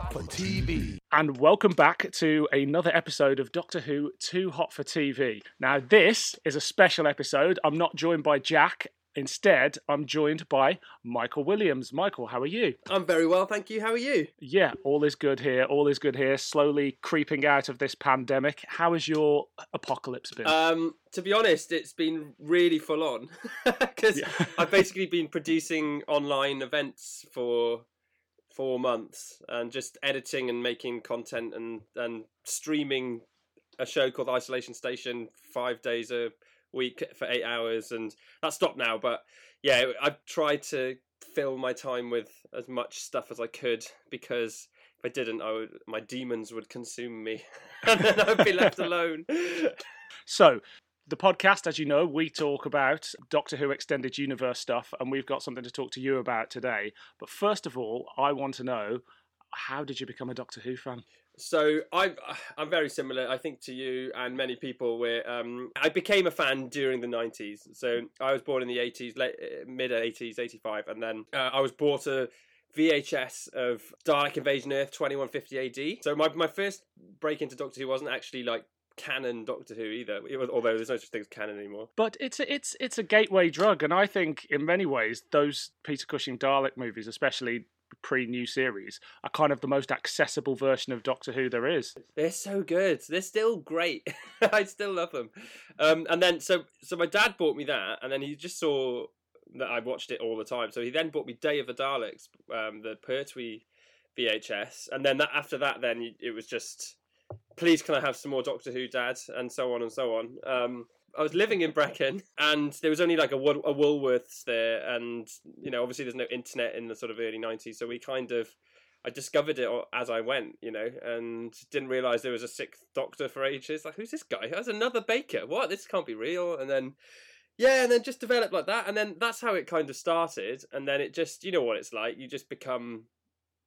Hot for TV. And welcome back to another episode of Doctor Who Too Hot for TV. Now, this is a special episode. I'm not joined by Jack. Instead, I'm joined by Michael Williams. Michael, how are you? I'm very well, thank you. How are you? Yeah, all is good here. All is good here. Slowly creeping out of this pandemic. How has your apocalypse been? Um, to be honest, it's been really full on because Yeah. I've basically been producing online events for four months and just editing and making content and and streaming a show called Isolation Station five days a week for eight hours, and that stopped now. But yeah, I've tried to fill my time with as much stuff as I could because if I didn't, I would my demons would consume me, and then I'd be left alone. So, the podcast, as you know, we talk about Doctor Who Extended Universe stuff, and we've got something to talk to you about today. But first of all, I want to know how did you become a Doctor Who fan? So I'm I'm very similar, I think, to you and many people. Where um, I became a fan during the '90s. So I was born in the '80s, late mid '80s, '85, and then uh, I was bought a VHS of Dalek Invasion Earth 2150 AD. So my my first break into Doctor Who wasn't actually like canon Doctor Who either. It was although there's no such thing as canon anymore. But it's a, it's it's a gateway drug, and I think in many ways those Peter Cushing Dalek movies, especially pre new series, are kind of the most accessible version of Doctor Who there is. They're so good. They're still great. I still love them. Um, and then so so my dad bought me that, and then he just saw that I watched it all the time. So he then bought me Day of the Daleks, um, the Pertwee VHS, and then that after that, then it was just, please can I have some more Doctor Who, Dad, and so on and so on. Um, I was living in Brecon, and there was only like a, a Woolworths there, and you know, obviously there's no internet in the sort of early '90s, so we kind of I discovered it as I went, you know, and didn't realize there was a sixth Doctor for ages. Like, who's this guy? There's another Baker. What? This can't be real. And then, yeah, and then just developed like that, and then that's how it kind of started. And then it just, you know what it's like. You just become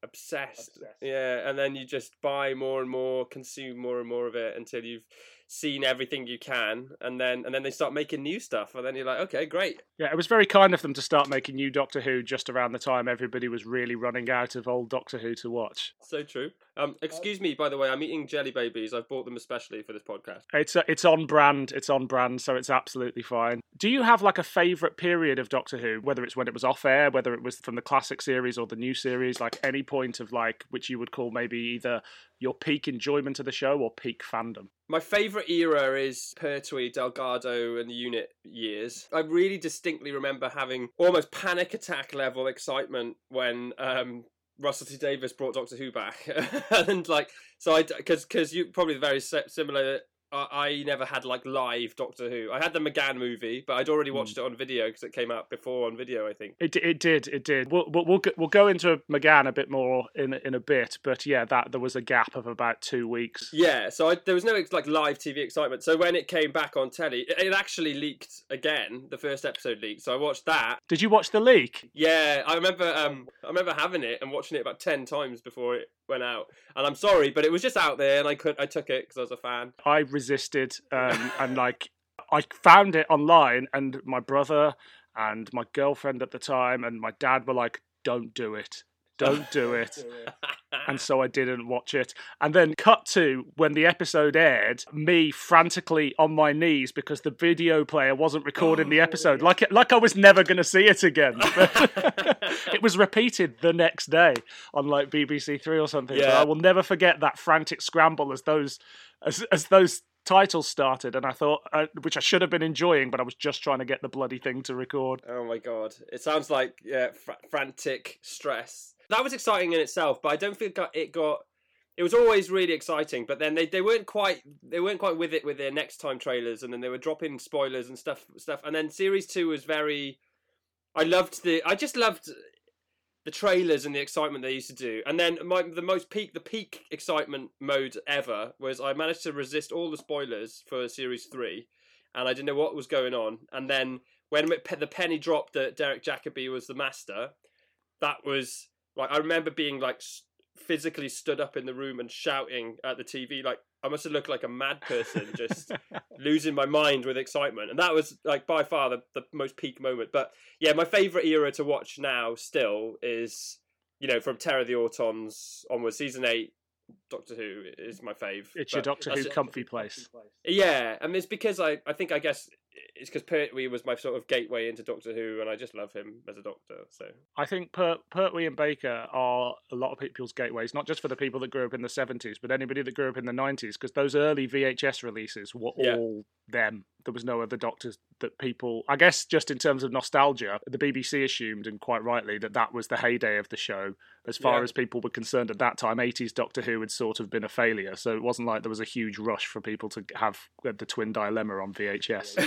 obsessed. Obsessed. Yeah, and then you just buy more and more, consume more and more of it until you've seen everything you can, and then and then they start making new stuff, and then you're like, okay, great. Yeah, it was very kind of them to start making new Doctor Who just around the time everybody was really running out of old Doctor Who to watch. So true. Um, excuse me, by the way, I'm eating jelly babies. I've bought them especially for this podcast. It's uh, it's on brand. It's on brand, so it's absolutely fine. Do you have like a favorite period of Doctor Who, whether it's when it was off air, whether it was from the classic series or the new series, like any point of like which you would call maybe either your peak enjoyment of the show or peak fandom? My favourite era is Pertwee, Delgado, and the unit years. I really distinctly remember having almost panic attack level excitement when um, Russell T Davies brought Doctor Who back, and like so I because because you probably very similar. I, never had like live Doctor Who. I had the McGann movie, but I'd already watched it on video because it came out before on video. I think. It it did it did. We'll we'll we'll go, we'll go into McGann a bit more in in a bit, but yeah, that there was a gap of about two weeks. Yeah, so I, there was no like live TV excitement. So when it came back on telly, it, it actually leaked again. The first episode leaked, so I watched that. Did you watch the leak? Yeah, I remember. Um, I remember having it and watching it about ten times before it went out. And I'm sorry, but it was just out there, and I could I took it because I was a fan. I resisted, um, and like I found it online, and my brother and my girlfriend at the time and my dad were like, "Don't do it, don't do it." and so I didn't watch it. And then cut to when the episode aired, me frantically on my knees because the video player wasn't recording the episode, oh. like it, like I was never going to see it again. it was repeated the next day on like BBC Three or something. But Yeah. I will never forget that frantic scramble as those as as those titles started, and I thought, uh, which I should have been enjoying, but I was just trying to get the bloody thing to record. Oh my god, it sounds like yeah, fr- frantic stress. That was exciting in itself, but I don't think it got- it was always really exciting, but then they, they weren't quite they weren't quite with it with their next time trailers, and then they were dropping spoilers and stuff stuff. And then series two was very. I loved the. I just loved the trailers and the excitement they used to do. And then my the most peak the peak excitement mode ever was I managed to resist all the spoilers for series three, and I didn't know what was going on. And then when the penny dropped that Derek Jacobi was the master, that was like I remember being like physically stood up in the room and shouting at the TV like I must have looked like a mad person, just losing my mind with excitement. And that was like by far the, the most peak moment. But yeah, my favourite era to watch now still is, you know, from Terror of the Autons onwards, season eight, Doctor Who is my fave. It's your Doctor Who comfy place. Yeah, and it's because I, I think I guess it's because Pertwee was my sort of gateway into Doctor Who, and I just love him as a Doctor. So I think Per- Pertwee and Baker are a lot of people's gateways, not just for the people that grew up in the 70s, but anybody that grew up in the 90s, because those early VHS releases were Yeah. all them. There was no other Doctors that people, I guess, just in terms of nostalgia, the BBC assumed, and quite rightly, that that was the heyday of the show. As far Yeah. as people were concerned at that time, 80s Doctor Who had sort of been a failure, so it wasn't like there was a huge rush for people to have uh, the Twin Dilemma on VHS.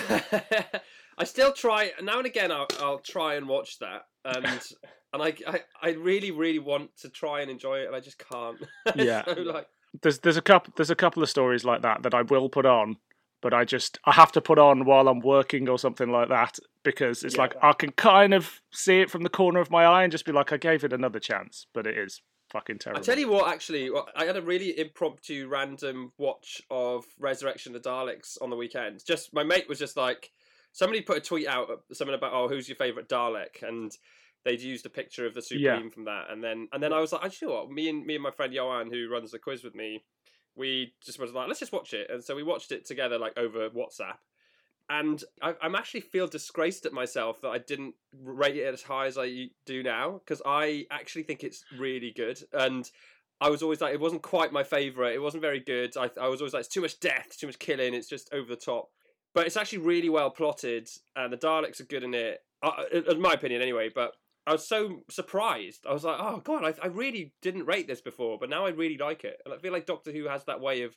I still try now and again. I'll, I'll try and watch that, and and I, I I really really want to try and enjoy it, and I just can't. Yeah. so, like there's there's a couple there's a couple of stories like that that I will put on, but I just I have to put on while I'm working or something like that because it's Yeah. like I can kind of see it from the corner of my eye and just be like I gave it another chance, but it is fucking terrible. I tell you what, actually, I had a really impromptu random watch of Resurrection of the Daleks on the weekend. Just my mate was just like, somebody put a tweet out, something about, oh, who's your favorite Dalek, and they'd used a picture of the Supreme Yeah. from that, and then and then I was like, you know what, me and me and my friend Johan, who runs the quiz with me, we just was like, let's just watch it, and so we watched it together, like over WhatsApp. And I, I'm actually feel disgraced at myself that I didn't rate it as high as I do now because I actually think it's really good. And I was always like, it wasn't quite my favorite. It wasn't very good. I, I was always like, it's too much death, too much killing. It's just over the top. But it's actually really well plotted, and the Daleks are good in it, uh, in my opinion, anyway. But I was so surprised. I was like, oh god, I, I really didn't rate this before, but now I really like it. And I feel like Doctor Who has that way of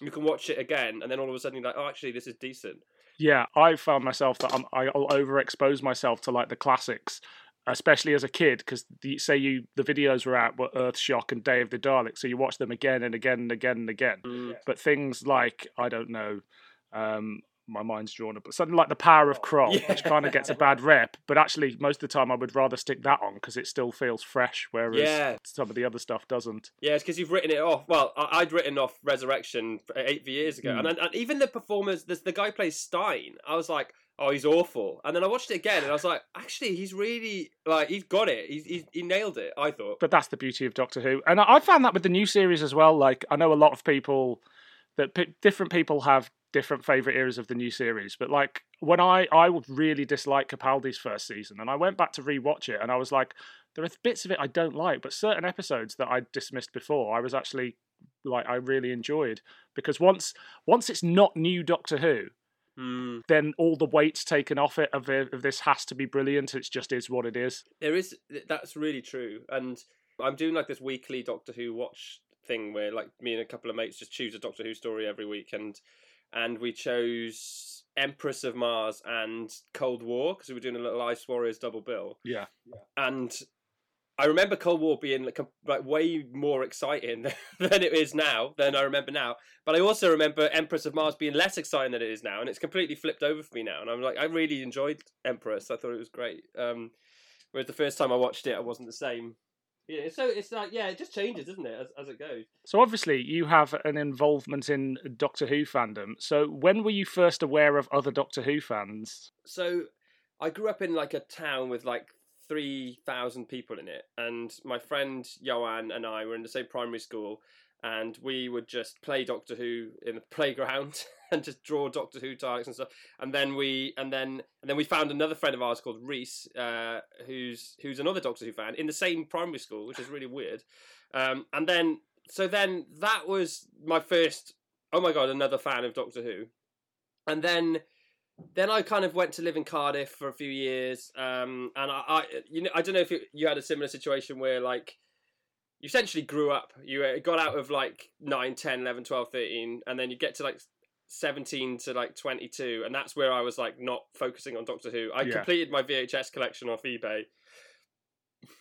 you can watch it again, and then all of a sudden you're like, oh, actually, this is decent. Yeah, I found myself that I'm, I'll overexpose myself to like the classics, especially as a kid, because say you the videos were out were Earth Shock and Day of the Daleks, so you watch them again and again and again and again. Mm. But things like I don't know, um, my mind's drawn up, but something like the Power of Kroll, which kind of gets a bad rep, but actually most of the time I would rather stick that on because it still feels fresh, whereas Yeah. some of the other stuff doesn't. Yeah, it's because you've written it off. Well, I- I'd written off Resurrection eight years ago, Hmm. and, and even the performers, the, the guy who plays Stein. I was like, oh, he's awful. And then I watched it again, and I was like, actually, he's really like he's got it. He's, he's he nailed it. I thought. but that's the beauty of Doctor Who, and I I found that with the new series as well. Like I know a lot of people that p- different people have different favorite eras of the new series, but like when I I would really dislike Capaldi's first season, and I went back to rewatch it, and I was like, there are bits of it I don't like, but certain episodes that I dismissed before, I was actually like I really enjoyed because once once it's not new Doctor Who. Hmm. Then all the weight's taken off it of, it- of this has to be brilliant. It just is what it is. There is that's really true, and I'm doing like this weekly Doctor Who watch thing where like me and a couple of mates just choose a Doctor Who story every week, and and we chose Empress of Mars and Cold War because we were doing a little Ice Warriors double bill, Yeah. and I remember Cold War being like, like way more exciting than it is now than I remember now. But I also remember Empress of Mars being less exciting than it is now, and it's completely flipped over for me now. And I'm like, I really enjoyed Empress. I thought it was great. Um, whereas the first time I watched it, I wasn't the same. Yeah, so it's like yeah, it just changes, doesn't it, as, as it goes. So obviously you have an involvement in Doctor Who fandom. So when were you first aware of other Doctor Who fans? So I grew up in like a town with like three thousand people in it, and my friend Johan and I were in the same primary school, and we would just play Doctor Who in the playground and just draw Doctor Who Daleks and stuff. And then we and then and then we found another friend of ours called Reese, uh, who's who's another Doctor Who fan in the same primary school, which is really weird. Um, and then so then that was my first. Oh my god, another fan of Doctor Who, and then then I kind of went to live in Cardiff for a few years, um, and I, I, you know, I don't know if you, you had a similar situation where like you essentially grew up, you uh, got out of like 9, 10, 11, 12, 13, and then you get to like 17 to like 22, and that's where I was like not focusing on Doctor Who. I Yeah. completed my VHS collection off eBay,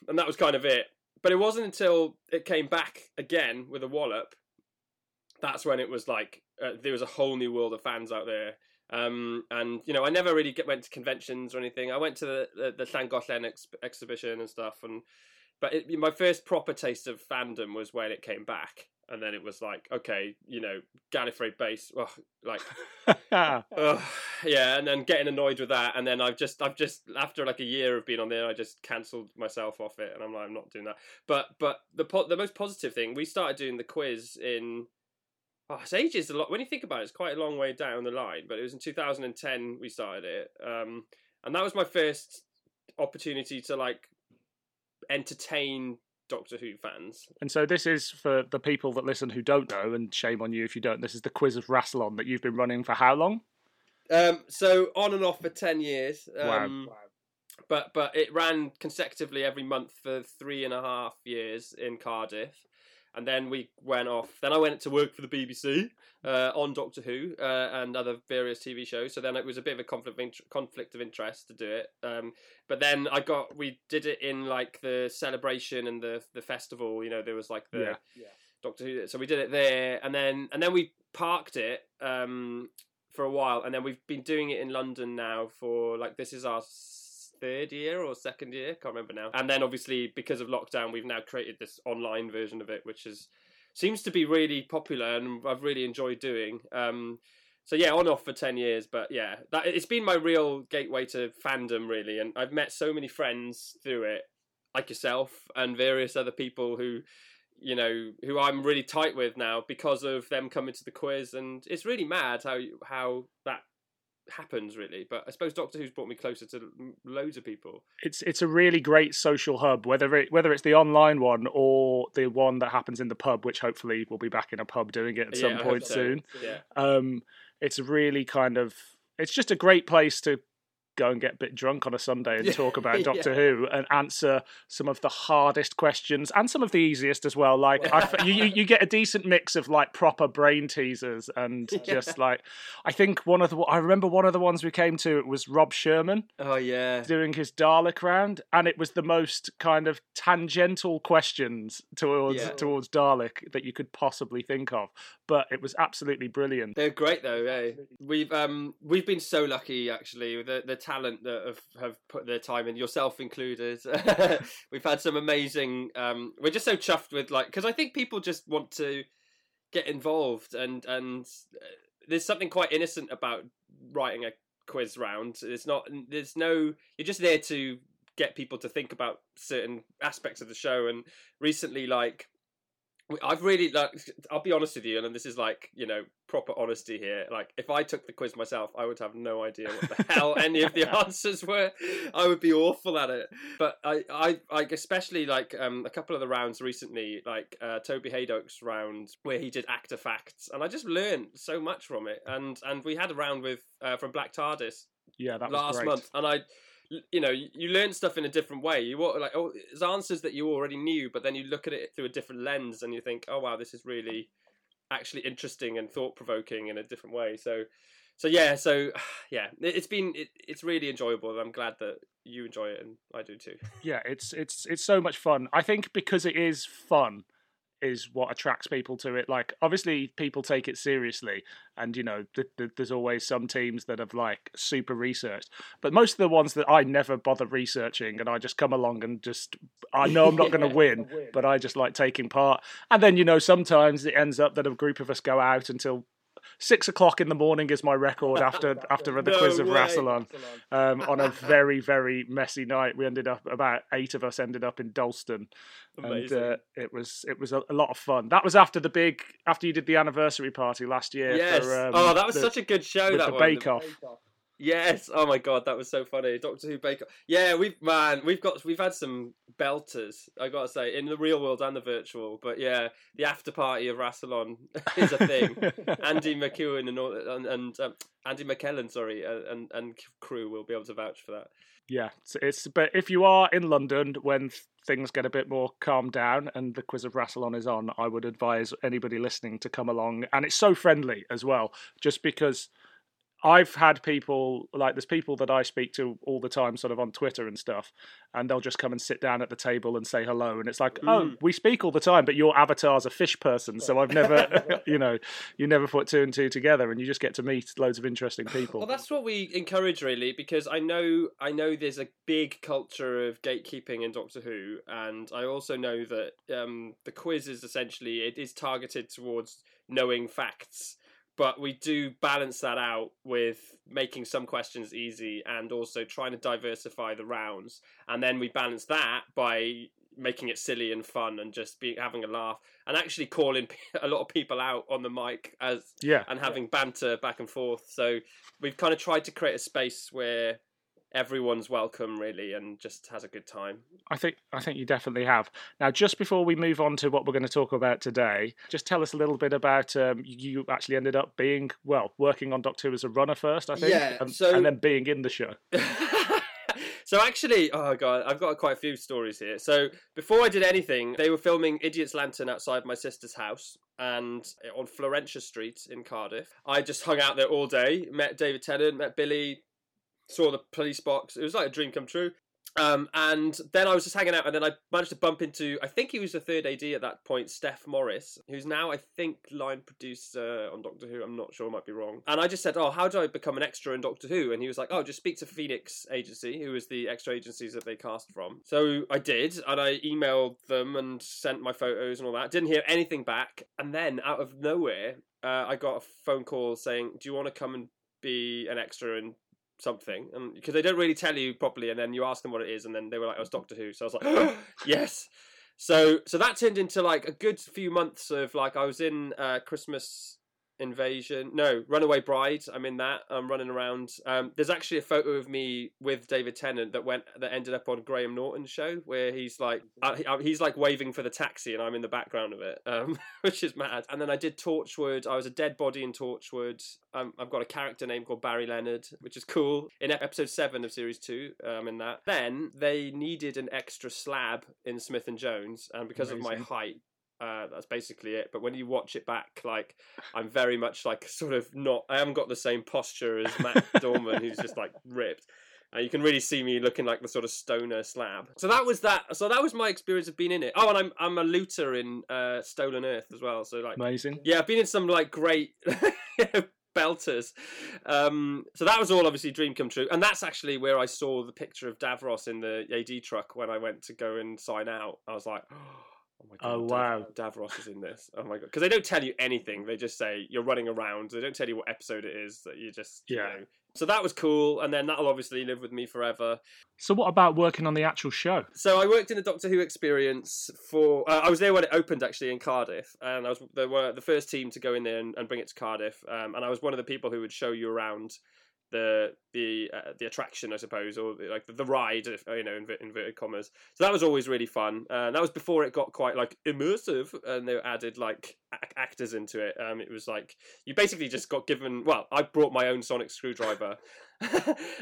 and that was kind of it. But it wasn't until it came back again with a wallop that's when it was like uh, there was a whole new world of fans out there. Um, and you know, I never really get, went to conventions or anything. I went to the the, the Llangollen ex- exhibition and stuff, and but it, my first proper taste of fandom was when it came back, and then it was like, okay, you know, Gallifrey base, well, like, yeah, and then getting annoyed with that, and then I've just, I've just after like a year of being on there, I just cancelled myself off it, and I'm like, I'm not doing that. But, but the po- the most positive thing, we started doing the quiz in. Oh, it's ages a lot. When you think about it, it's quite a long way down the line. But it was in 2010 we started it, um, and that was my first opportunity to like entertain Doctor Who fans. And so this is for the people that listen who don't know, and shame on you if you don't. This is the quiz of Rassilon that you've been running for how long? Um, so on and off for ten years. Wow. Um, But but it ran consecutively every month for three and a half years in Cardiff, and then we went off. Then I went to work for the BBC uh, on Doctor Who uh, and other various TV shows. So then it was a bit of a conflict of int- conflict of interest to do it. Um, but then I got we did it in like the celebration and the the festival. You know, there was like the Yeah. Doctor Who. So we did it there, and then and then we parked it um, for a while, and then we've been doing it in London now for like this is our third year or second year, can't remember now. And then obviously because of lockdown, we've now created this online version of it, which is seems to be really popular, and I've really enjoyed doing. Um, so yeah, on off for ten years, but yeah, that it's been my real gateway to fandom really, and I've met so many friends through it, like yourself and various other people who, you know, who I'm really tight with now because of them coming to the quiz, and it's really mad how how that happens really. But I suppose Doctor Who's brought me closer to loads of people. It's it's a really great social hub, whether it whether it's the online one or the one that happens in the pub, which hopefully we'll be back in a pub doing it at Yeah, some point so. soon. Yeah, Um, it's really kind of it's just a great place to go and get a bit drunk on a Sunday and Yeah, talk about Doctor yeah. Who and answer some of the hardest questions and some of the easiest as well. Like I you, you, get a decent mix of like proper brain teasers and Yeah. just like I think one of the I remember one of the ones we came to it was Rob Shearman oh yeah, doing his Dalek round, and it was the most kind of tangential questions towards Yeah. towards Dalek that you could possibly think of. But it was absolutely brilliant. They're great though. Eh? We've um we've been so lucky actually with the, the talent that have, have put their time in, yourself included. we've had some amazing. Um, we're just so chuffed with like because I think people just want to get involved and and uh, there's something quite innocent about writing a quiz round. It's not. There's no. You're just there to get people to think about certain aspects of the show. And recently, like I've really like. I'll be honest with you, and this is like you know proper honesty here. Like, if I took the quiz myself, I would have no idea what the hell any of the answers were. I would be awful at it. But I, I, like especially like um a couple of the rounds recently, like uh, Toby Hadoke's round where he did actor facts, and I just learned so much from it. And and we had a round with uh, from Black TARDIS Yeah, that was last month, and I, you know, you, learn stuff in a different way. You like oh, it's answers that you already knew, but then you look at it through a different lens, and you think, oh wow, this is really actually interesting and thought provoking in a different way. So, so yeah, so yeah, it, it's been it, it's really enjoyable, and I'm glad that you enjoy it, and I do too. Yeah, it's it's it's so much fun. I think because it is fun is what attracts people to it. Like obviously people take it seriously and you know th- th- there's always some teams that have like super researched. But most of the ones that I never bother researching and I just come along and just I know I'm not going to win, but I just like taking part. And then you know sometimes it ends up that a group of us go out until six o'clock in the morning is my record after after the No quiz of. Rassilon um, on a very very messy night. We ended up about eight of us ended up in Dalston, and Amazing. uh, it was it was a, a lot of fun. That was after the big after you did the anniversary party last year. yes. for, um, oh, that was the- such a good show. that the. Bake Off. Yes. Oh my god, that was so funny. Doctor Who Bake Off. Yeah, we've man, we've got we've had some belters. I gotta say, in the real world and the virtual. But yeah, the after party of Rassilon is a thing. Andy McEwen and all, and, and um, Andy McKellen, sorry, uh, and and crew will be able to vouch for that. Yeah, it's, it's but if you are in London when things get a bit more calmed down and the quiz of Rassilon is on, I would advise anybody listening to come along. And it's so friendly as well, just because I've had people like there's people that I speak to all the time, sort of on Twitter and stuff, and they'll just come and sit down at the table and say hello, and it's like, oh, Mm. we speak all the time, but your avatar's a fish person, so I've never, you know, you never put two and two together, and you just get to meet loads of interesting people. Well, that's what we encourage, really, because I know I know there's a big culture of gatekeeping in Doctor Who, and I also know that um, the quiz is essentially it is targeted towards knowing facts, but we do balance that out with making some questions easy and also trying to diversify the rounds, and then we balance that by making it silly and fun and just be having a laugh and actually calling a lot of people out on the mic as yeah, and having banter back and forth. So we've kind of tried to create a space where everyone's welcome, really, and just has a good time. I think I think you definitely have. Now, just before we move on to what we're going to talk about today, just tell us a little bit about um, you actually ended up being well working on Doctor Who as a runner first, I think, Yeah, and, so- and then being in the show. so actually, oh god, I've got quite a few stories here. So before I did anything, they were filming Idiot's Lantern outside my sister's house and on Florentia Street in Cardiff. I just hung out there all day, met David Tennant, met Billy, saw the police box. It was like a dream come true. Um, and then I was just hanging out, and then I managed to bump into, I think he was the third AD at that point, Steph Morris, who's now, I think, line producer on Doctor Who. I'm not sure, I might be wrong. And I just said, Oh, how do I become an extra in Doctor Who? And he was like, Oh, just speak to Phoenix Agency, who is the extra agencies that they cast from. So I did, and I emailed them and sent my photos and all that. Didn't hear anything back. And then, out of nowhere, uh, I got a phone call saying, Do you want to come and be an extra in something and because they don't really tell you properly and then you ask them what it is and then they were like oh it's doctor who. So i was like yes. So so that turned into like a good few months of like i was in uh christmas invasion. No runaway bride i'm in that i'm running around. Um there's actually a photo of me with david tennant that went that ended up on graham norton's show where he's like uh, uh, he's like waving for the taxi and i'm in the background of it um which is mad. And then i did torchwood. I was a dead body in torchwood. Um, I've got a character name called Barry Leonard, which is cool. In episode seven of series two, um, in that. Then they needed an extra slab in Smith and Jones, and because of my height, uh, that's basically it. But when you watch it back, like I'm very much like sort of not. I haven't got the same posture as Matt Dorman, who's just like ripped. Uh, you can really see me looking like the sort of stoner slab. So that was that. So that was my experience of being in it. Oh, and I'm I'm a looter in uh, Stolen Earth as well. So like Amazing. yeah, I've been in some like great belters. Um, so that was all obviously dream come true, and that's actually where I saw the picture of Davros in the AD truck when I went to go and sign out. I was like. Oh my god! Oh, Dav- wow. Davros is in this. Oh my god! Because they don't tell you anything. They just say you're running around. They don't tell you what episode it is. That you just you Yeah. know. So that was cool, and then that'll obviously live with me forever. So, what about working on the actual show? So I worked in the Doctor Who experience for. Uh, I was there when it opened actually in Cardiff, and I was they were the first team to go in there and, and bring it to Cardiff. Um, and I was one of the people who would show you around the the uh, the attraction, I suppose, or the, like the, the ride, if, you know, inver- inverted commas. So that was always really fun. Uh, that was before it got quite like immersive, and they added like ac- actors into it. Um, it was like you basically just got given. Well, I brought my own sonic screwdriver.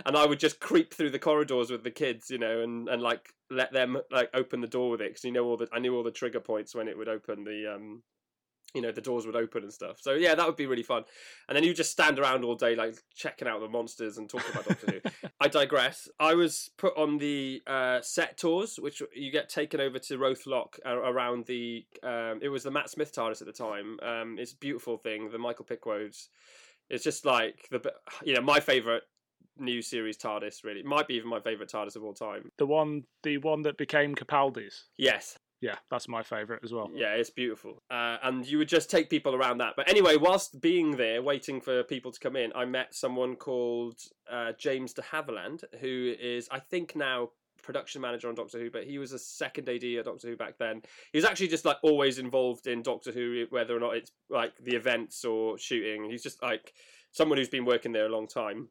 and I would just creep through the corridors with the kids, you know, and, and like let them like open the door with it because you know all the I knew all the trigger points when it would open the um you know the doors would open and stuff. So yeah, that would be really fun. And then you just stand around all day like checking out the monsters and talking about Doctor Who. I digress. I was put on the uh, set tours, which you get taken over to Roath Lock uh, around the. Um, it was the Matt Smith TARDIS at the time. Um, it's a beautiful thing. The Michael Pickwoad's. It's just like the you know my favorite new series TARDIS. Really, it might be even my favorite TARDIS of all time. The one, the one that became Capaldi's. Yes, Yeah, that's my favourite as well. Yeah, it's beautiful. Uh, and you would just take people around that. But anyway, whilst being there, waiting for people to come in, I met someone called uh, James de Havilland, who is, I think, now production manager on Doctor Who, but he was a second AD at Doctor Who back then. He was actually just like always involved in Doctor Who, whether or not it's like the events or shooting. He's just like someone who's been working there a long time.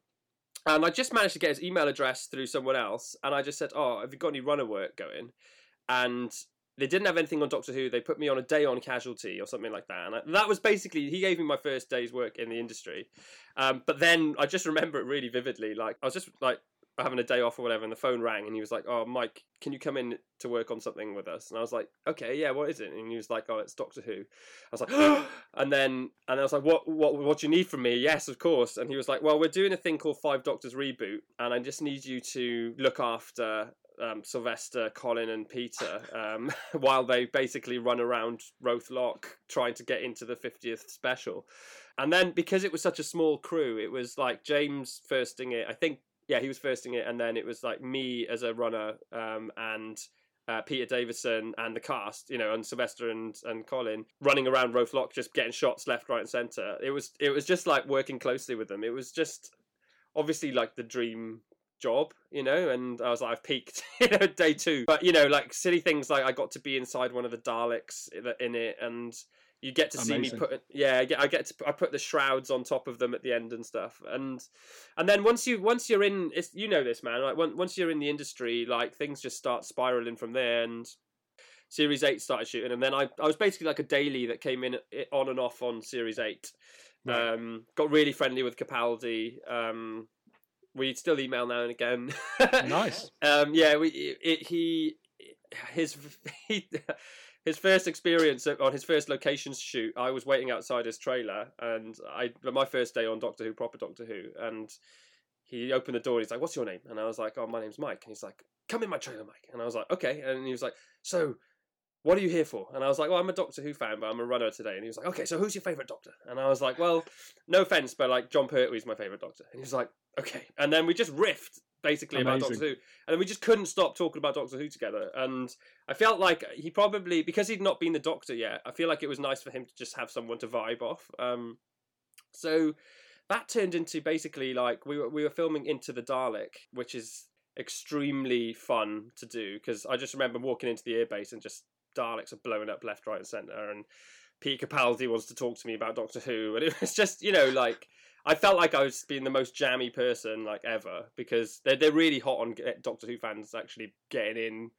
And I just managed to get his email address through someone else, and I just said, "Oh, have you got any runner work going?" And they didn't have anything on Doctor Who. They put me on a day on casualty or something like that. And I, that was basically, he gave me my first day's work in the industry. Um, but then I just remember it really vividly. Like, I was just like having a day off or whatever, and the phone rang, and he was like, "Oh, Mike, can you come in to work on something with us?" And I was like, "Okay, yeah, what is it?" And he was like, "Oh, it's Doctor Who." I was like, and then and I was like, "What, what, what do you need from me?" Yes, of course. And he was like, "Well, we're doing a thing called Five Doctors reboot, and I just need you to look after." Um, Sylvester, Colin, and Peter, um, while they basically run around Roath Lock trying to get into the 50th special. And then because it was such a small crew, it was like James firsting it. I think yeah, he was firsting it, and then it was like me as a runner, um, and uh, Peter Davison and the cast, you know, and Sylvester and and Colin running around Roath Lock, just getting shots left, right, and center. It was it was just like working closely with them. It was just obviously like the dream job, you know, and I was like, I've peaked, you know, day two. But you know, like silly things like I got to be inside one of the Daleks in it, and you get to see Amazing. me put yeah I get, to I put the shrouds on top of them at the end and stuff and and then once you once you're in it's you know this man like once once you're in the industry like things just start spiraling from there and series 8 started shooting and then I I was basically like a daily that came in on and off on series 8 Right. um got really friendly with Capaldi um we still email now and again Nice. um yeah we it, he his he, his first experience on his first locations shoot, I was waiting outside his trailer, and I my first day on Doctor Who, proper Doctor Who, and he opened the door. and He's like, "What's your name?" And I was like, "Oh, my name's Mike." And he's like, "Come in my trailer, Mike." And I was like, "Okay." And he was like, "So." What are you here for? And I was like, well, I'm a Doctor Who fan, but I'm a runner today. And he was like, okay, so who's your favourite Doctor? And I was like, well, no offence, but like John Pertwee's my favourite Doctor. And he was like, okay. And then we just riffed basically about Doctor Who, and then we just couldn't stop talking about Doctor Who together. And I felt like he probably because he'd not been the Doctor yet. I feel like it was nice for him to just have someone to vibe off. Um, so that turned into basically like we were we were filming Into the Dalek, which is extremely fun to do because I just remember walking into the airbase and just Daleks are blowing up left, right, and centre, and Peter Capaldi wants to talk to me about Doctor Who, and it was just you know like. I felt like I was being the most jammy person like ever because they're they're really hot on get- Doctor Who fans actually getting in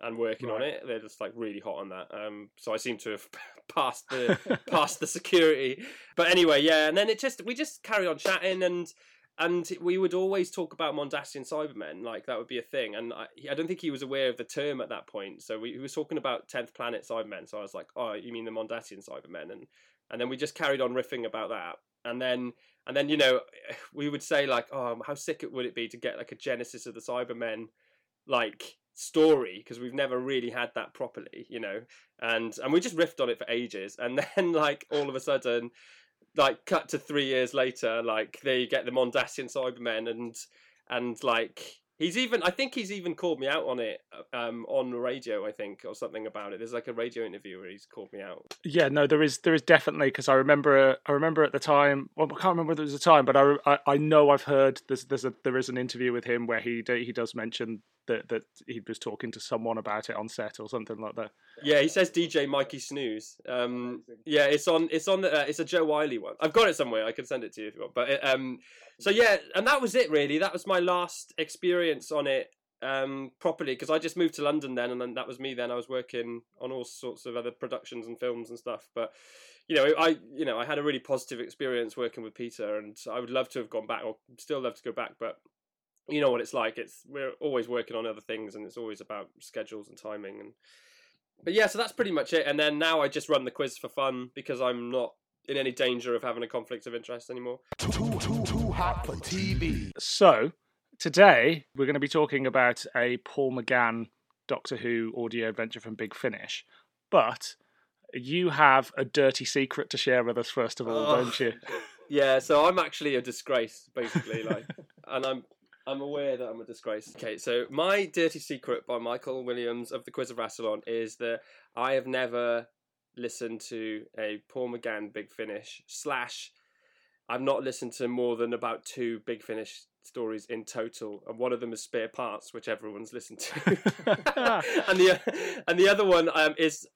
and working on it. They're just like really hot on that. Um, so I seem to have passed the past the security. But anyway, yeah, and then it just we just carry on chatting and and we would always talk about Mondasian Cybermen, like that would be a thing. And I, I don't think he was aware of the term at that point. So we, he was talking about tenth planet Cybermen. So I was like, oh, you mean the Mondasian Cybermen? And and then we just carried on riffing about that. And then and then you know we would say like, oh, how sick it would it be to get like a Genesis of the Cybermen, like story because we've never really had that properly, you know. And and we just riffed on it for ages. And then like all of a sudden like cut to three years later, like there you get the Mondasian Cybermen, and and like he's even I think he's even called me out on it um on the radio I think or something about it. There's like a radio interview where he's called me out. Yeah, no, there is there is definitely because I remember I remember at the time. Well, I can't remember whether it was a time, but I, I I know I've heard there's there's a there is an interview with him where he he does mention that that he was talking to someone about it on set or something like that. Yeah, he says DJ Mikey Snooze. Um, yeah, it's on it's on the uh, it's a Jo Whiley one. I've got it somewhere. I can send it to you if you want. But it, um, so yeah, and that was it really. That was my last experience on it um properly because I just moved to London then, and then that was me. Then I was working on all sorts of other productions and films and stuff. But you know, I you know I had a really positive experience working with Peter, and I would love to have gone back, or still love to go back, but. You know what it's like. It's we're always working on other things, and it's always about schedules and timing. And but yeah, so that's pretty much it. And then now I just run the quiz for fun because I'm not in any danger of having a conflict of interest anymore. Too, too, too hot for TV. So today we're going to be talking about a Paul McGann Doctor Who audio adventure from Big Finish, but you have a dirty secret to share with us first of all, Oh. don't you? Yeah, so I'm actually a disgrace, basically, like, and I'm I'm aware that I'm a disgrace. Okay, so my dirty secret by Michael Williams of the Quiz of Rassilon is that I have never listened to a Paul McGann Big Finish slash. I've not listened to more than about two Big Finish stories in total, and one of them is Spare Parts, which everyone's listened to, and the and the other one um, is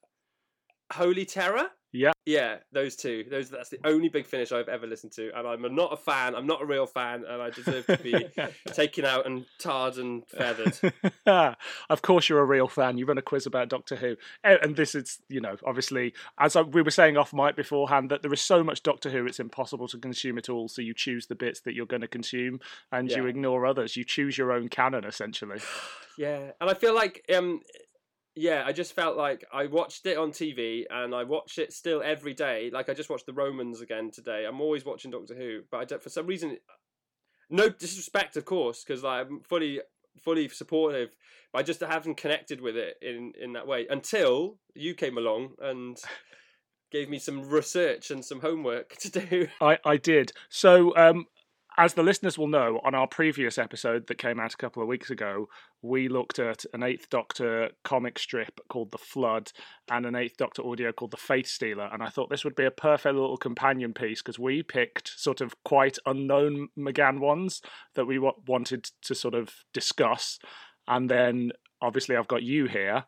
Holy Terror. Yeah. Yeah, those two. Those that's the only Big Finish I've ever listened to, and I'm not a fan. I'm not a real fan, and I deserve to be taken out and tarred and feathered. of course, you're a real fan. You run a quiz about Doctor Who, and this is, you know, obviously, as I, we were saying off mic beforehand, that there is so much Doctor Who, it's impossible to consume it all. So you choose the bits that you're going to consume, and you ignore others. You choose your own canon, essentially. Yeah, and I feel like um yeah, I just felt like I watched it on TV and I watch it still every day. Like I just watched the Romans again today. I'm always watching Doctor Who, but I don't, for some reason no disrespect of course because I'm fully fully supportive, but I just haven't connected with it in in that way until you came along and gave me some research and some homework to do. I, I did. So, um, as the listeners will know, on our previous episode that came out a couple of weeks ago, we looked at an Eighth Doctor comic strip called The Flood and an Eighth Doctor audio called The Faith Stealer. And I thought this would be a perfect little companion piece because we picked sort of quite unknown McGann ones that we wa- wanted to sort of discuss. And then obviously, I've got you here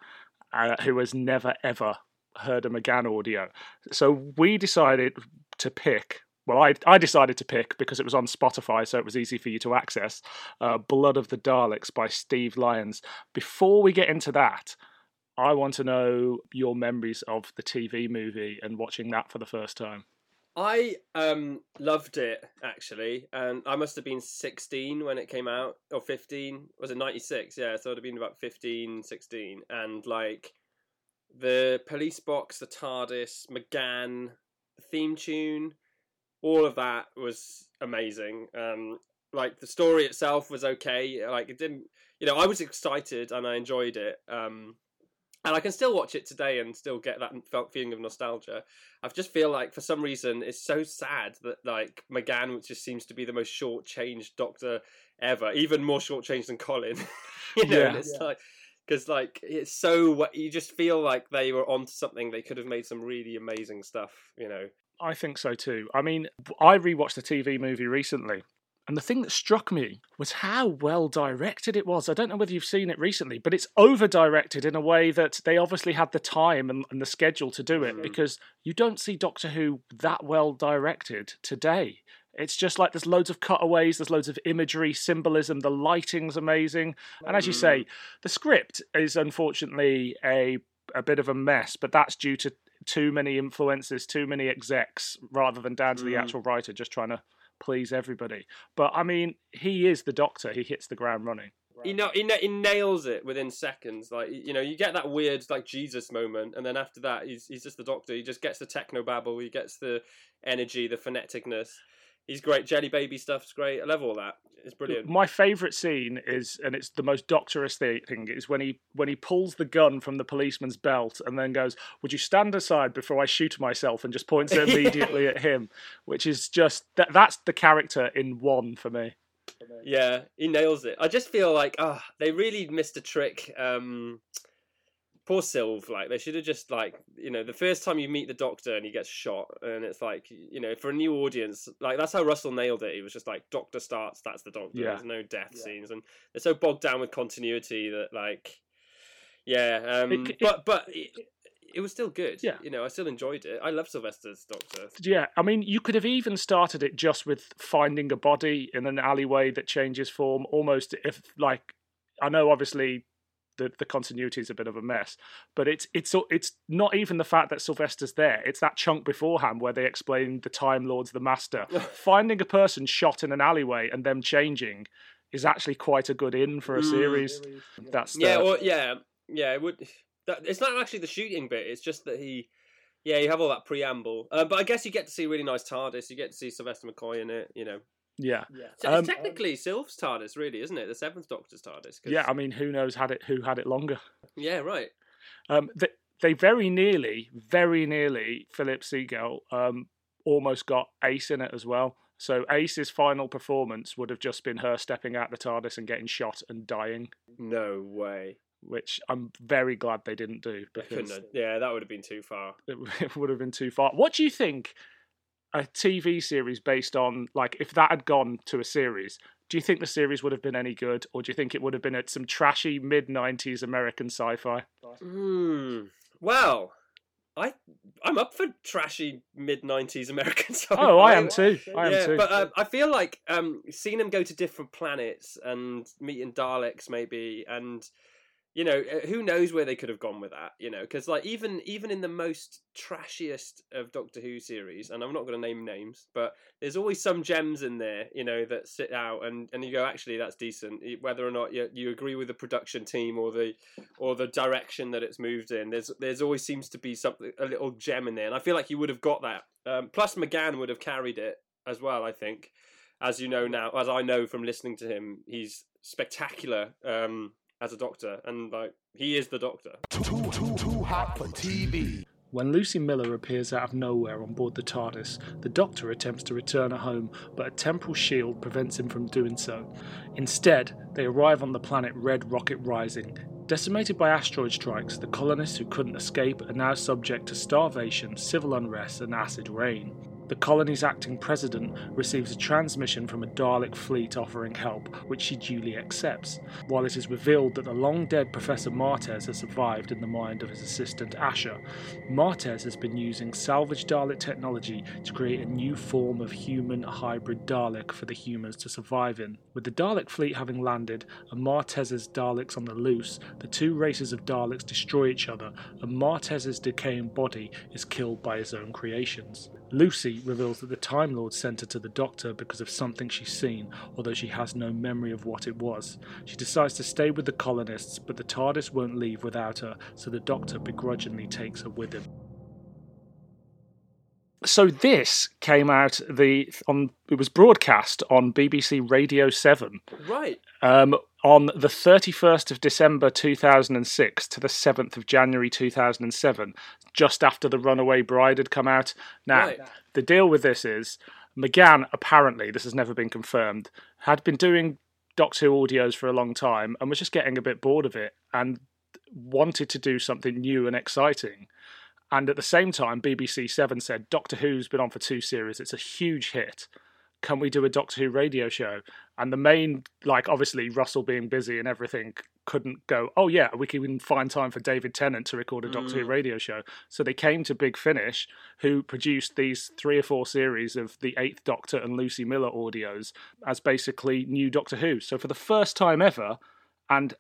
uh, who has never ever heard a McGann audio. So we decided to pick. Well, I I decided to pick because it was on Spotify, so it was easy for you to access. Uh, "Blood of the Daleks" by Steve Lyons. Before we get into that, I want to know your memories of the TV movie and watching that for the first time. I um loved it actually, and I must have been 16 when it came out, or 15. Was it 96? Yeah, so I'd have been about 15, 16, and like the police box, the TARDIS, McGann, the theme tune, all of that was amazing. Um, like the story itself was okay. Like it didn't, you know, I was excited and I enjoyed it. Um, and I can still watch it today and still get that felt feeling of nostalgia. I just feel like for some reason it's so sad that like McGann, which just seems to be the most short-changed Doctor ever, even more short-changed than Colin. you know, Yeah. it's like because like it's so you just feel like they were onto something. They could have made some really amazing stuff. You know. I think so too. I mean, I rewatched the TV movie recently, and the thing that struck me was how well directed it was. I don't know whether you've seen it recently, but it's over directed in a way that they obviously had the time and, and the schedule to do it Mhm. because you don't see Doctor Who that well directed today. It's just like there's loads of cutaways, there's loads of imagery, symbolism, the lighting's amazing. And as you say, the script is unfortunately a a bit of a mess, but that's due to too many influences, too many execs, rather than down to the Mm. actual writer just trying to please everybody. But I mean, he is the Doctor. He hits the ground running. He know he, na- he nails it within seconds. Like you know, you get that weird like Jesus moment, and then after that, he's he's just the Doctor. He just gets the techno babble. He gets the energy, the phoneticness. He's great. Jelly baby stuff's great. I love all that. It's brilliant. My favourite scene is, and it's the most doctorist thing, is when he when he pulls the gun from the policeman's belt and then goes, "Would you stand aside before I shoot myself?" and just points it Yeah. immediately at him, which is just that that's the character in one for me. Yeah, he nails it. I just feel like ah, they really missed a trick. Um, poor Sylve. Like they should have just like you know the first time you meet the Doctor and he gets shot, and it's like you know for a new audience, like that's how Russell nailed it. He was just like Doctor starts, that's the Doctor. Yeah. There's no death scenes, and they're so bogged down with continuity that like yeah. Um, It- it- but but. It, it was still good. Yeah. You know, I still enjoyed it. I love Sylvester's Doctor. Yeah, I mean, you could have even started it just with finding a body in an alleyway that changes form, almost if like I know obviously the the continuity is a bit of a mess, but it's it's it's not even the fact that Sylvester's there. It's that chunk beforehand where they explain the Time Lord's the Master. Finding a person shot in an alleyway and them changing is actually quite a good in for a Mm. series. That's the, Yeah, or yeah, yeah. It would. That, it's not actually the shooting bit. It's just that he. Yeah, you have all that preamble, uh, but I guess you get to see really nice TARDIS. You get to see Sylvester McCoy in it. You know, yeah. so Um, it's technically Sylve's TARDIS, really, isn't it? The Seventh Doctor's TARDIS. 'cause- Yeah, I mean, who knows had it who had it longer. yeah, right. Um, they, they very nearly, very nearly, Philip Segal um, almost got Ace in it as well. So Ace's final performance would have just been her stepping out the TARDIS and getting shot and dying, No way. which I'm very glad they didn't do because yeah, that would have been too far. it, it would have been too far. What do you think a TV series based on, like, if that had gone to a series, do you think the series would have been any good, or do you think it would have been at some trashy mid 90s American sci fi? Hmm. Well, I I'm up for trashy mid '90s American sci-fi. Oh, I am too. I am yeah, too. but um, I feel like um, seeing them go to different planets and meeting Daleks, maybe, and you know, uh, who knows where they could have gone with that, you know? Because like even even in the most trashiest of Doctor Who series, and I'm not going to name names, but there's always some gems in there, you know, that sit out, and and you go, actually, that's decent. Whether or not you you agree with the production team or the or the direction that it's moved in, there's there's always seems to be something a little gem in there, and I feel like you would have got that. Um, plus, McGann would have carried it as well. I think, as you know now, as I know from listening to him, he's spectacular. Um, as a doctor, and like he is the doctor. Too, too, too hot for TV. When Lucy Miller appears out of nowhere on board the TARDIS, the Doctor attempts to return her home, but a temporal shield prevents him from doing so. Instead, they arrive on the planet Red Rocket Rising. Decimated by asteroid strikes, the colonists who couldn't escape are now subject to starvation, civil unrest, and acid rain. The colony's acting president receives a transmission from a Dalek fleet offering help, which she duly accepts, while it is revealed that the long dead Professor Martez has survived in the mind of his assistant Asher. Martez has been using salvaged Dalek technology to create a new form of human hybrid Dalek for the humans to survive in. With the Dalek fleet having landed and Martez's Daleks on the loose, the two races of Daleks destroy each other, and Martez's decaying body is killed by his own creations. Lucie reveals that the Time Lord sent her to the doctor because of something she's seen, although she has no memory of what it was. She decides to stay with the colonists, but the TARDIS won't leave without her, so the doctor begrudgingly takes her with him. So this came out the on it was broadcast on BBC Radio 7 Right. um, on the 31st of December 2006 to the 7th of January 2007, just after The Runaway Bride had come out. Now, Right. the deal with this is McGann, apparently, this has never been confirmed, had been doing Doctor Who audios for a long time and was just getting a bit bored of it and wanted to do something new and exciting. And at the same time, BBC Seven said Doctor Who's been on for two series. It's a huge hit. Can we do a Doctor Who radio show? And the main, like, obviously Russell being busy and everything, couldn't go. Oh yeah, we can find time for David Tennant to record a Doctor Who mm. radio show. So they came to Big Finish, who produced these three or four series of the Eighth Doctor and Lucie Miller audios as basically new Doctor Who. So for the first time ever, and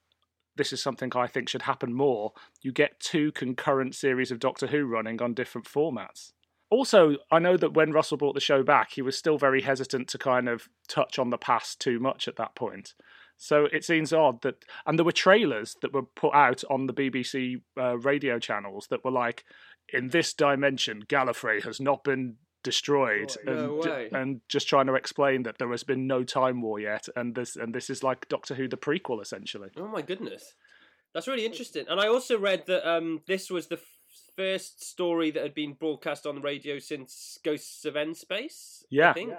this is something I think should happen more. You get two concurrent series of Doctor Who running on different formats. Also, I know that when Russell brought the show back, he was still very hesitant to kind of touch on the past too much at that point. So it seems odd that, and there were trailers that were put out on the BBC uh, radio channels that were like, in this dimension, Gallifrey has not been destroyed, No and, way. and just trying to explain that there has been no time war yet, and this and this is like Doctor Who the prequel essentially. Oh my goodness, that's really interesting. And I also read that um, this was the first story that had been broadcast on the radio since Ghosts of N-Space. Yeah. I think,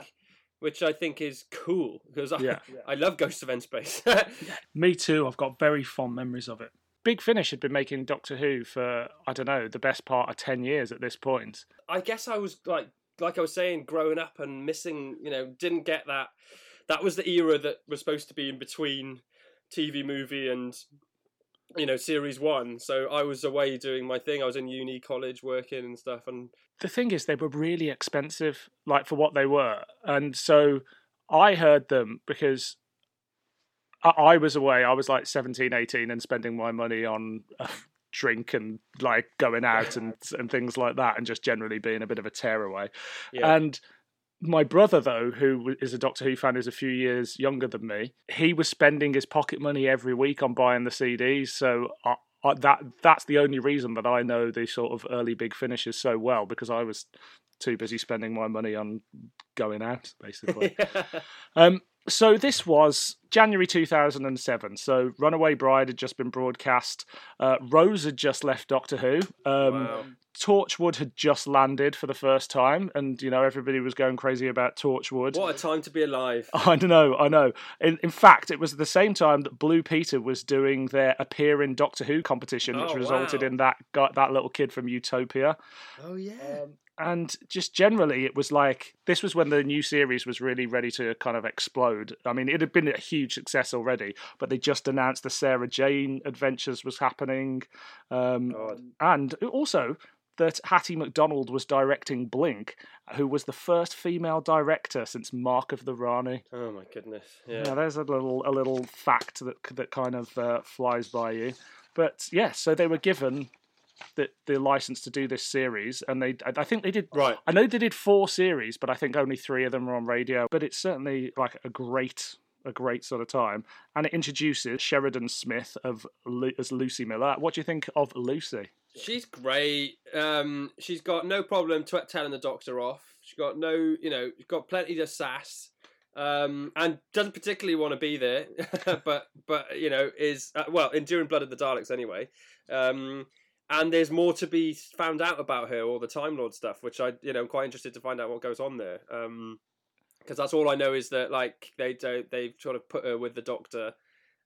which I think is cool because I, Yeah. I love Ghosts of N-Space. Me too. I've got very fond memories of it. Big Finish had been making Doctor Who for I don't know the best part of ten years at this point. I guess I was like, like I was saying, growing up and missing. You know, didn't get that. That was the era that was supposed to be in between TV, movie, and you know, series one. So I was away doing my thing. I was in uni, college, working and stuff, and The thing is, they were really expensive, like for what they were, and so I heard them because I, I was away. I was like 17, 18 and spending my money on. Drink and like going out and and things like that and just generally being a bit of a tearaway yeah. And my brother, though, who is a Doctor Who fan, is a few years younger than me, he was spending his pocket money every week on buying the CDs. So I, I, that that's the only reason that I know the sort of early big finishes so well because I was too busy spending my money on going out, basically. Um, so this was January 2007. So Runaway Bride had just been broadcast. Uh, Rose had just left Doctor Who. Um, wow. Torchwood had just landed for the first time, and you know everybody was going crazy about Torchwood. What a time to be alive. I know, I know. In, in fact, it was at the same time that Blue Peter was doing their appear in Doctor Who competition, which Oh, resulted wow. in that guy, that little kid from Utopia. Oh yeah. And just generally, it was like this was when the new series was really ready to kind of explode. I mean, it had been a huge success already, but they just announced the Sarah Jane Adventures was happening, um, and also that Hettie MacDonald was directing Blink, who was the first female director since Mark of the Rani. Oh my goodness. Yeah, Yeah. there's a little a little fact that that kind of uh, flies by you. But yeah, so they were given the the license to do this series, and they I think they did. Right. I know they did four series, but I think only three of them were on radio. But it's certainly like a great a great sort of time, and it introduces Sheridan Smith of as Lucie Miller. What do you think of Lucie? She's great. Um, she's got no problem t- telling the doctor off. She's got no, you know, she's got plenty of sass, um, and doesn't particularly want to be there, but but you know is uh, well enduring blood of the Daleks anyway. Um, and there's more to be found out about her, all the Time Lord stuff, which I, you know, I'm quite interested to find out what goes on there. Um, because that's all I know is that like they don't they've sort of put her with the doctor,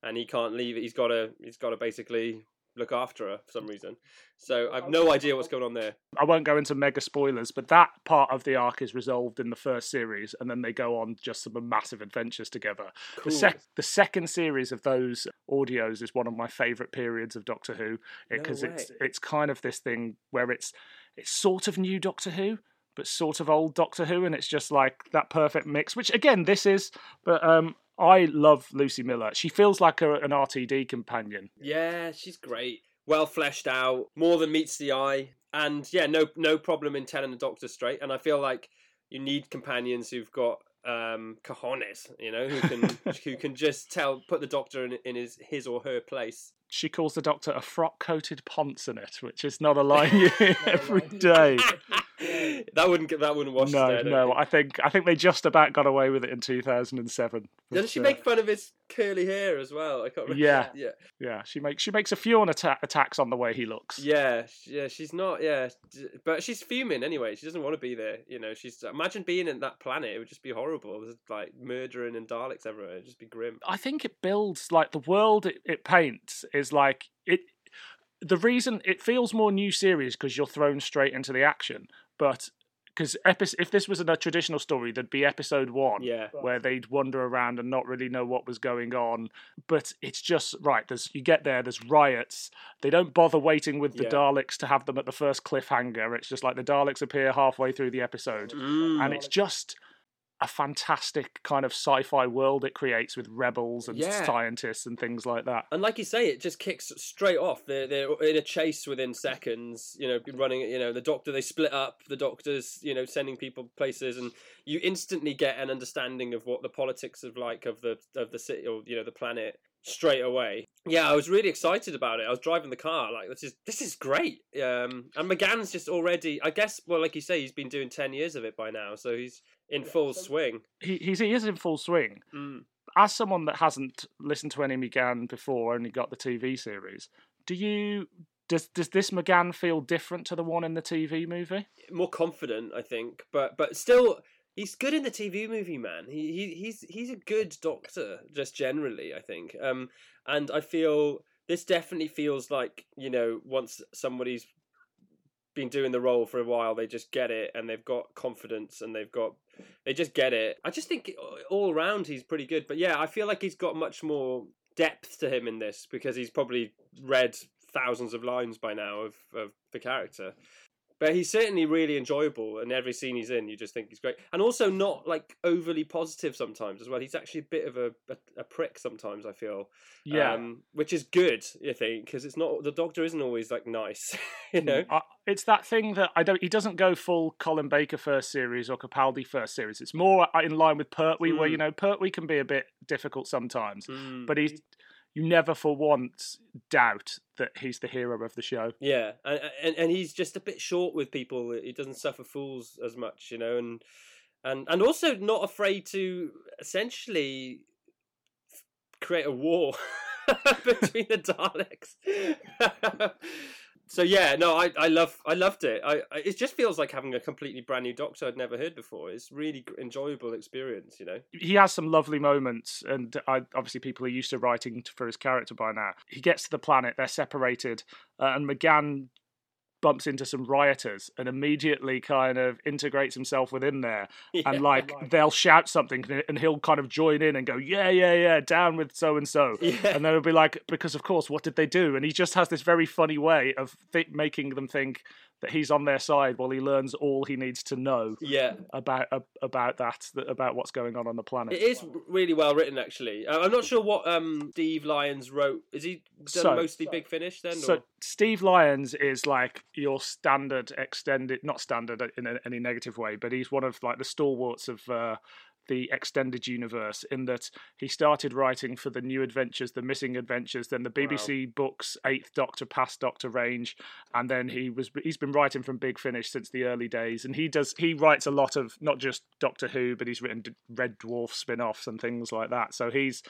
and he can't leave. He's got to he's got to basically look after her for some reason. So I've no idea what's going on there. I won't go into mega spoilers, but that part of the arc is resolved in the first series, and then they go on just some massive adventures together. The, sec- the second series of those audios is one of my favourite periods of Doctor Who No because it's it's kind of this thing where it's it's sort of new Doctor Who, but sort of old Doctor Who, and it's just like that perfect mix. Which again, this is, but um, I love Lucie Miller. She feels like a, an RTD companion. Yeah, she's great. Well fleshed out, more than meets the eye, and yeah, no no problem in telling the doctor straight. And I feel like you need companions who've got um cojones, you know, who can who can just tell put the doctor in, in his his or her place. She calls the Doctor a frock-coated ponsonet, which is not a line you hear every day. that wouldn't that wouldn't wash No, his head, I no. I think I think they just about got away with it in 2007. Doesn't she uh, make fun of his curly hair as well? I can't remember. Yeah. yeah. Yeah, she makes she makes a few on atta- attacks on the way he looks. Yeah, yeah, she's not. Yeah, but she's fuming anyway. She doesn't want to be there. You know, she's imagine being in that planet. It would just be horrible. There's like murdering and Daleks everywhere. It'd just be grim. I think it builds like the world it, it paints is like it. The reason it feels more new series because you're thrown straight into the action, but because epi- if this was in a traditional story, there'd be episode one. Yeah, where they'd wander around and not really know what was going on. But it's just right. There's you get there. There's riots. They don't bother waiting with the Yeah. Daleks to have them at the first cliffhanger. It's just like the Daleks appear halfway through the episode, Mm. and it's just a fantastic kind of sci-fi world it creates with rebels and Yeah. scientists and things like that. And like you say, it just kicks straight off. They're they're in a chase within seconds. You know, running. You know, the doctor. They split up. The doctors. You know, sending people places, and you instantly get an understanding of what the politics of like of the of the city or you know the planet straight away. Yeah, I was really excited about it. I was driving the car like this is this is great. Um, and McGann's just already. I guess. Well, like you say, he's been doing ten years of it by now, so he's in full swing. He he's, he is in full swing. Mm. As someone that hasn't listened to any McGann before, only got the TV series, do you does does this McGann feel different to the one in the TV movie? more confident, I think, but but still, he's good in the TV movie, man. He, he he's he's a good doctor, just generally, I think. Um, and I feel this definitely feels like you know once somebody's been doing the role for a while, they just get it, and they've got confidence, and they've got they just get it. I just think all around he's pretty good, but yeah, I feel like he's got much more depth to him in this because he's probably read thousands of lines by now of of the character but he's certainly really enjoyable and every scene he's in you just think he's great and also not like overly positive sometimes as well he's actually a bit of a, a, a prick sometimes i feel Yeah, um, which is good i think because it's not the doctor isn't always like nice you know I, it's that thing that I don't. He doesn't go full Colin Baker first series or Capaldi first series. It's more uh, in line with Pertwee, where Mm. you know Pertwee can be a bit difficult sometimes, Mm. but he's you never for once doubt that he's the hero of the show. Yeah, and, and and he's just a bit short with people. He doesn't suffer fools as much, you know, and and and also not afraid to essentially create a war between the Daleks. so yeah, no, I I love I loved it. I, I it just feels like having a completely brand new Doctor I'd never heard before. It's really enjoyable experience, you know. he has some lovely moments, and I, obviously people are used to writing for his character by now. He gets to the planet, they're separated, uh, and McGann bumps into some rioters and immediately kind of integrates himself within there. And Yeah. like they'll shout something, and he'll kind of join in and go, "Yeah, yeah, yeah, down with so and so." And then it'll be like, because of course, what did they do? And he just has this very funny way of th- making them think that he's on their side while he learns all he needs to know Yeah, about about that, about what's going on on the planet. it is really well written actually. I'm not sure what um Steve Lyons wrote. Is he done So- mostly Big Finish then? So or? Steve Lyons is like your standard extended, not standard in any negative way, but he's one of like the stalwarts of uh, the extended universe in that he started writing for the New Adventures, the Missing Adventures, then the BBC books Eighth Doctor, Past Doctor range, and then he was he's been writing from Big Finish since the early days, and he does he writes a lot of not just Doctor Who, but he's written Red Dwarf spin-offs and things like that. So he's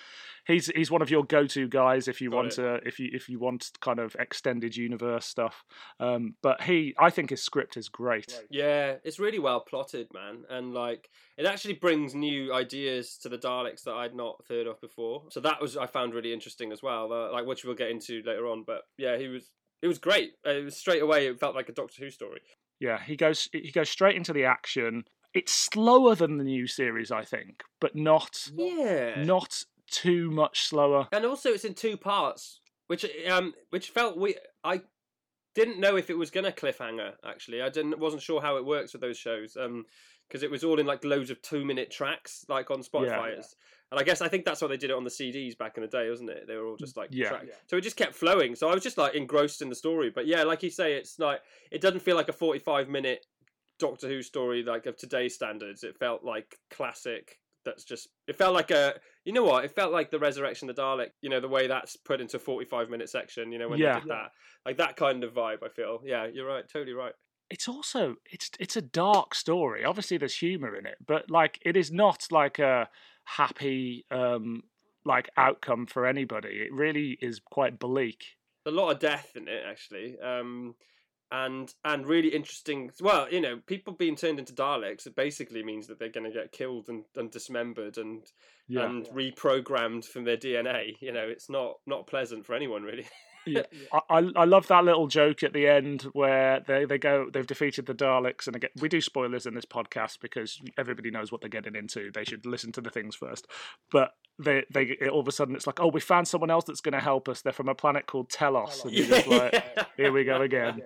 he's he's one of your go-to guys if you Got want it. to if you if you want kind of extended universe stuff. Um, but he, I think his script is great. Yeah, it's really well plotted, man, and like it actually brings new ideas to the Daleks that I'd not heard of before. So that was I found really interesting as well, uh, like which we'll get into later on. But yeah, he was it was great. Uh, It was straight away. It felt like a Doctor Who story. Yeah, he goes he goes straight into the action. It's slower than the new series, I think, but not Yeah, not too much slower. and also it's in two parts, which um which felt we I didn't know if it was gonna cliffhanger. Actually, I didn't wasn't sure how it works with those shows. Um. Because it was all in like loads of two-minute tracks, like on Spotify. Yeah. And I guess I think that's why they did it on the CDs back in the day, wasn't it? They were all mm, just like Yeah. tracks. So it just kept flowing. So I was just like engrossed in the story. But yeah, like you say, it's like it doesn't feel like a forty-five minute Doctor Who story like of today's standards. It felt like classic. That's just. It felt like a. You know what? It felt like the Resurrection of the Dalek. You know the way that's put into a forty-five minute section. You know when Yeah. they did that, like that kind of vibe. I feel. Yeah, you're right. Totally right. It's also it's it's a dark story. Obviously, there's humor in it, but like it is not like a happy um like outcome for anybody. It really is quite bleak. a lot of death in it actually um and and really interesting well you know people being turned into daleks it basically means that they're going to get killed and, and dismembered and Yeah. and reprogrammed from their dna you know it's not not pleasant for anyone really Yeah. I, I love that little joke at the end where they, they go they've defeated the Daleks and again we do spoilers in this podcast because everybody knows what they're getting into. They should listen to the things first. But they they all of a sudden it's like oh we found someone else that's going to help us. They're from a planet called Telos. And you're just like here we go again.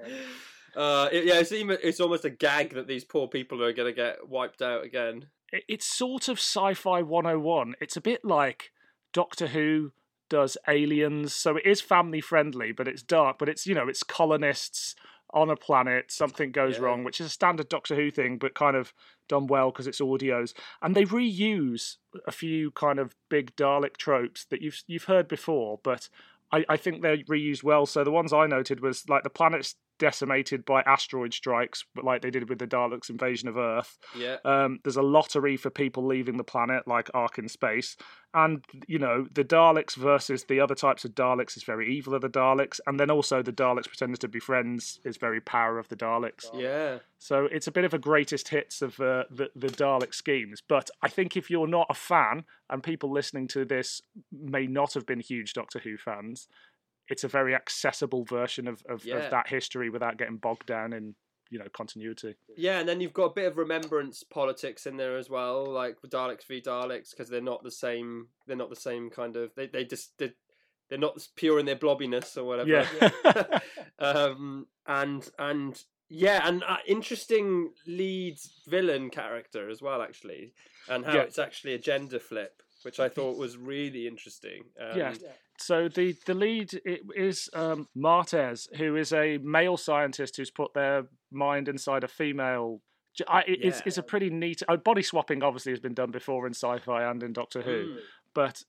uh it- yeah it's even it's almost a gag that these poor people are going to get wiped out again It- It's sort of sci-fi 101. It's a bit like Doctor Who does aliens. So it is family friendly but it's dark but it's you know it's colonists on a planet. Something goes Yeah. wrong which is a standard doctor who thing but kind of done well because it's audios. And they reuse a few kind of big dalek tropes that you've you've heard before but I, I think they're reused well. So the ones i noted was like the planet's decimated by asteroid strikes but like they did with the daleks invasion of earth yeah um, there's a lottery for people leaving the planet, like Ark in Space. And, you know, the Daleks versus the other types of Daleks is very evil of the Daleks. And then also the Daleks pretending to be friends is very power of the Daleks. yeah So it's a bit of a greatest hits of uh, the, the Dalek schemes. But I think if you're not a fan, and people listening to this may not have been huge Doctor Who fans, it's a very accessible version of, of, Yeah. of that history without getting bogged down in, you know, continuity. Yeah, and then you've got a bit of remembrance politics in there as well, like with Daleks v Daleks, because they're not the same. They're not the same kind of. They they just they, they're not pure in their blobbiness or whatever. Yeah. um, and and yeah, and uh, interesting lead villain character as well, actually, and how Yeah. it's actually a gender flip, which I thought was really interesting. Um, Yeah. So the the lead is um, Martez, who is a male scientist who's put their mind inside a female. I, it- it's, Yeah. it's a pretty neat. Uh, body swapping obviously has been done before in sci-fi and in Doctor Who, Mm. but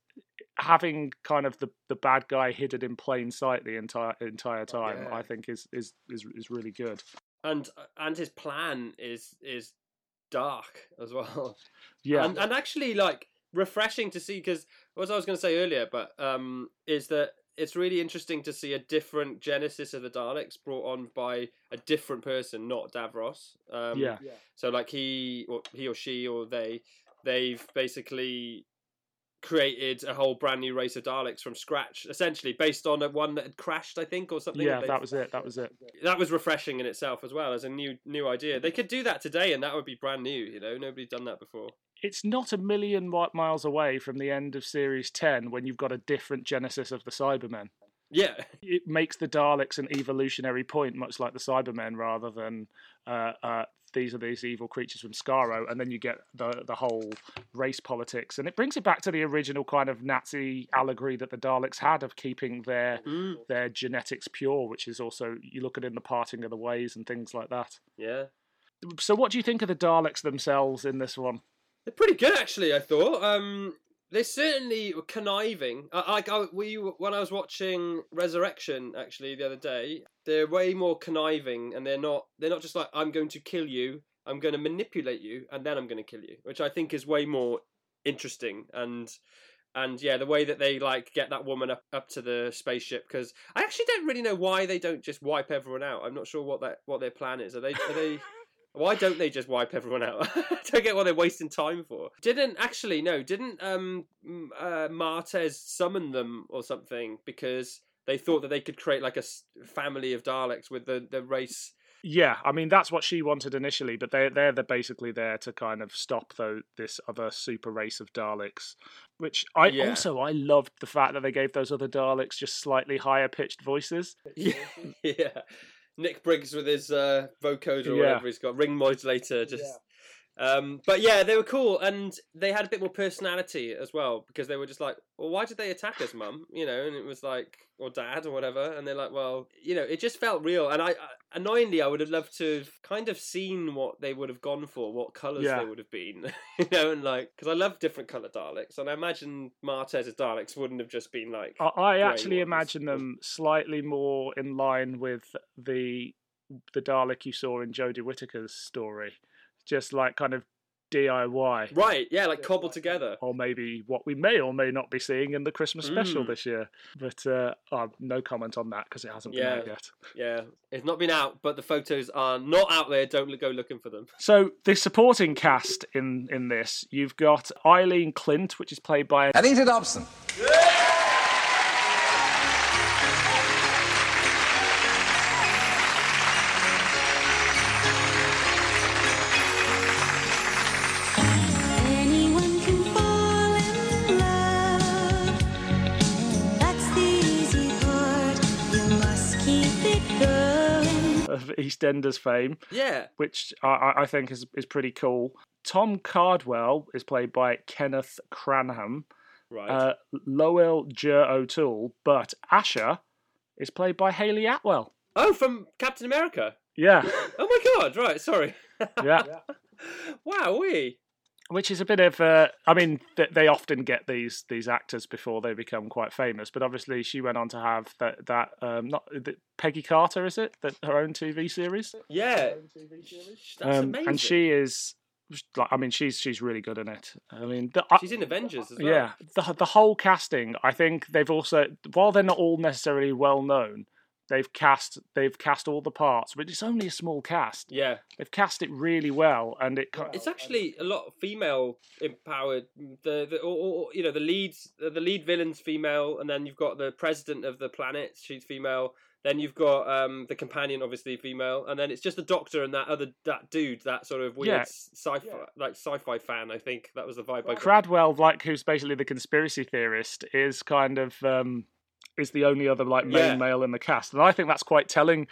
having kind of the, the bad guy hidden in plain sight the entire entire time, Yeah. I think is, is is is really good. and and his plan is is dark as well. Yeah, and, and actually like refreshing to see because what I was going to say earlier, but um, is that it's really interesting to see a different genesis of the Daleks brought on by a different person, not Davros. Um, yeah, So like he or he or she or they, they've basically created a whole brand new race of Daleks from scratch, essentially based on a one that had crashed, I think, or something. yeah. They- That was it. That was it. that was refreshing in itself as well as a new new idea. They could do that today, and that would be brand new. You know, nobody's done that before. It's not a million miles away from the end of series 10 when you've got a different genesis of the cybermen Yeah, it makes the Daleks an evolutionary point, much like the Cybermen, rather than uh, uh, these are these evil creatures from Skaro, and then you get the the whole race politics, and it brings it back to the original kind of Nazi allegory that the Daleks had of keeping their Mm, their genetics pure, which is also you look at it in the parting of the ways and things like that. yeah. So, what do you think of the Daleks themselves in this one? They're pretty good, actually. I thought. Um, they certainly were conniving. I, like I, we when I was watching Resurrection actually the other day, they're way more conniving, and they're not. They're not just like I'm going to kill you. I'm going to manipulate you, and then I'm going to kill you, which I think is way more interesting and. And yeah, the way that they like get that woman up, up to the spaceship because I actually don't really know why they don't just wipe everyone out. I'm not sure what that what their plan is. Are they are they why don't they just wipe everyone out? I don't get what they're wasting time for. Didn't actually no, didn't um uh, Martez summon them or something because they thought that they could create like a family of Daleks with the the race. Yeah, I mean that's what she wanted initially, but they they're they're basically there to kind of stop though this other super race of Daleks. Which I Yeah. also I loved the fact that they gave those other Daleks just slightly higher pitched voices. Yeah, yeah. Nick Briggs with his uh, vocoder or Yeah. whatever he's got, ring modulator, just. Um, but yeah, they were cool, and they had a bit more personality as well because they were just like, "Well, why did they attack us, mum?" You know, and it was like, or dad, or whatever, and they're like, "Well, you know, it just felt real." And I, I annoyingly, I would have loved to have kind of seen what they would have gone for, what colours Yeah. they would have been, you know, and like, because I love different colour Daleks, and I imagine Martez's Daleks wouldn't have just been like, I, I actually ones. imagine them slightly more in line with the the Dalek you saw in Jodie Whittaker's story, just like kind of DIY. right, yeah, like cobbled together. Or maybe what we may or may not be seeing in the Christmas special Mm. this year, but uh, oh, no comment on that because it hasn't been Yeah. out yet. Yeah, it's not been out, but the photos are not out there. Don't go looking for them. So the supporting cast in in this, you've got Eileen Klint, which is played by Anita Dobson. Anyone EastEnders fame, Yeah, which I- I, think is is pretty cool. Tom Cardwell is played by Kenneth Cranham. right. Uh, Lowell Jer O'Toole, but Asher is played by Hayley Atwell. oh, from Captain America. Yeah, Oh my God! Right, sorry. yeah. wow, we. Which is a bit of, uh, I mean, th- they often get these these actors before they become quite famous. But obviously, she went on to have that that um, not the, Peggy Carter, is it? That her own TV series. Yeah, that's Um, amazing. and she is, like, I mean, she's she's really good in it. I mean, the, I- she's in Avengers as well. yeah, the the whole casting. I think they've also, while they're not all necessarily well known, they've cast they've cast all the parts, but it's only a small cast. yeah. They've cast it really well, and it. ki- It's actually a lot of female empowered. The the or, or, you know the leads the lead villain's female, and then you've got the president of the planet. She's female. Then you've got um, the companion, obviously female, and then it's just the doctor and that other that dude, that sort of weird Yeah. sci-fi like sci-fi fan. I think that was the vibe I got. Cradwell, like who's basically the conspiracy theorist, is kind of um, is the only other like main Yeah. male in the cast, and I think that's quite telling.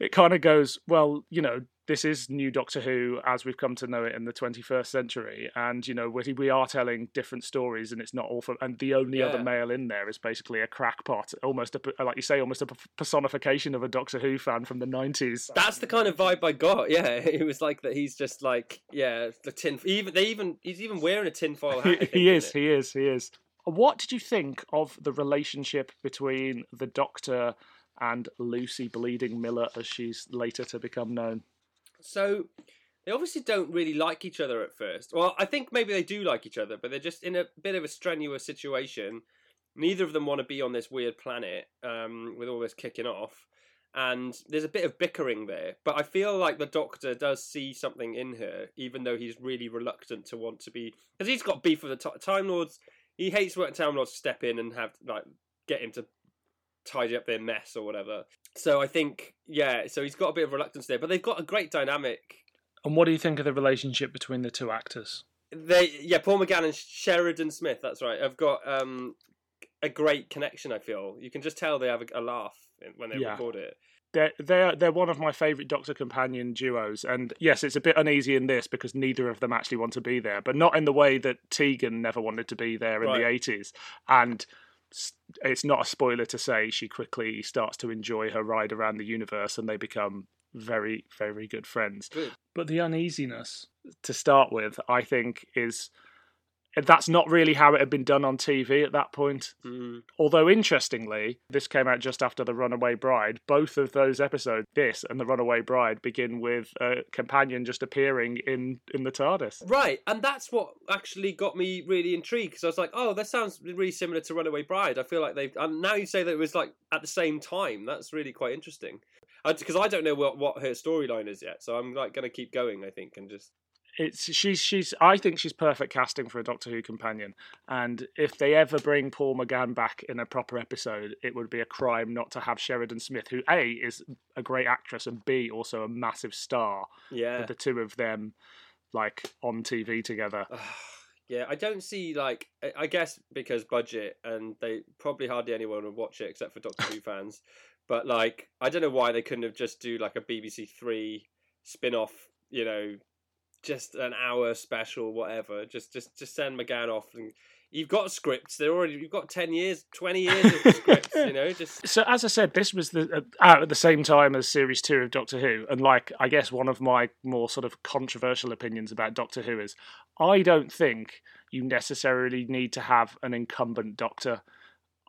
It kind of goes well, you know. This is new Doctor Who as we've come to know it in the 21st century, and you know we we are telling different stories, and it's not all for. And the only other male in there is basically a crackpot, almost a, like you say, almost a personification of a Doctor Who fan from the 90s. That's the kind of vibe I got. Yeah, it was like that. He's just like yeah, the tin. Even they even he's even wearing a tinfoil hat. He, think, he is, he is, he is. What did you think of the relationship between the Doctor and Lucie Bleeding Miller, as she's later to become known? So they obviously don't really like each other at first. Well, I think maybe they do like each other, but they're just in a bit of a strenuous situation. Neither of them want to be on this weird planet um, with all this kicking off. And there's a bit of bickering there. But I feel like the Doctor does see something in her, even though he's really reluctant to want to be. Because he's got beef with the Ti- Time Lords. He hates when Time Lords step in and have, like, get him to tidy up their mess or whatever. So I think, yeah, so he's got a bit of reluctance there, but they've got a great dynamic. And what do you think of the relationship between the two actors? They, yeah, Paul McGann and Sheridan Smith. That's right. I've got um, a great connection. I feel you can just tell they have a, a laugh when they Yeah. record it. They're they're they're one of my favourite Doctor companion duos, and yes, it's a bit uneasy in this because neither of them actually want to be there, but not in the way that Tegan never wanted to be there in the eighties, and it's not a spoiler to say she quickly starts to enjoy her ride around the universe, and they become very very good friends. Good. But the uneasiness to start with, I think, is that's not really how it had been done on TV at that point. Mm. Although interestingly, this came out just after The Runaway Bride. Both of those episodes, this and The Runaway Bride, begin with a companion just appearing in in the TARDIS. Right, and that's what actually got me really intrigued because I was like, "Oh, that sounds really similar to Runaway Bride." I feel like they've. And now you say that it was like at the same time. That's really quite interesting. Because I don't know what what her storyline is yet, so I'm like going to keep going. I think and just It's she's she's I think she's perfect casting for a Doctor Who companion. And if they ever bring Paul McGann back in a proper episode, it would be a crime not to have Sheridan Smith, who A is a great actress and B also a massive star. yeah. With the two of them like on TV together. Yeah, I don't see like I- I guess because budget and they probably hardly anyone would watch it except for Doctor Who fans. But like I don't know why they couldn't have just do like a BBC Three spin off, you know, just an hour special, whatever. Just just just send McGann off and you've got scripts. They're already you've got ten years, twenty years of scripts, you know, just So as I said, this was the uh, out at the same time as series two of Doctor Who, and like I guess one of my more sort of controversial opinions about Doctor Who is, I don't think you necessarily need to have an incumbent Doctor.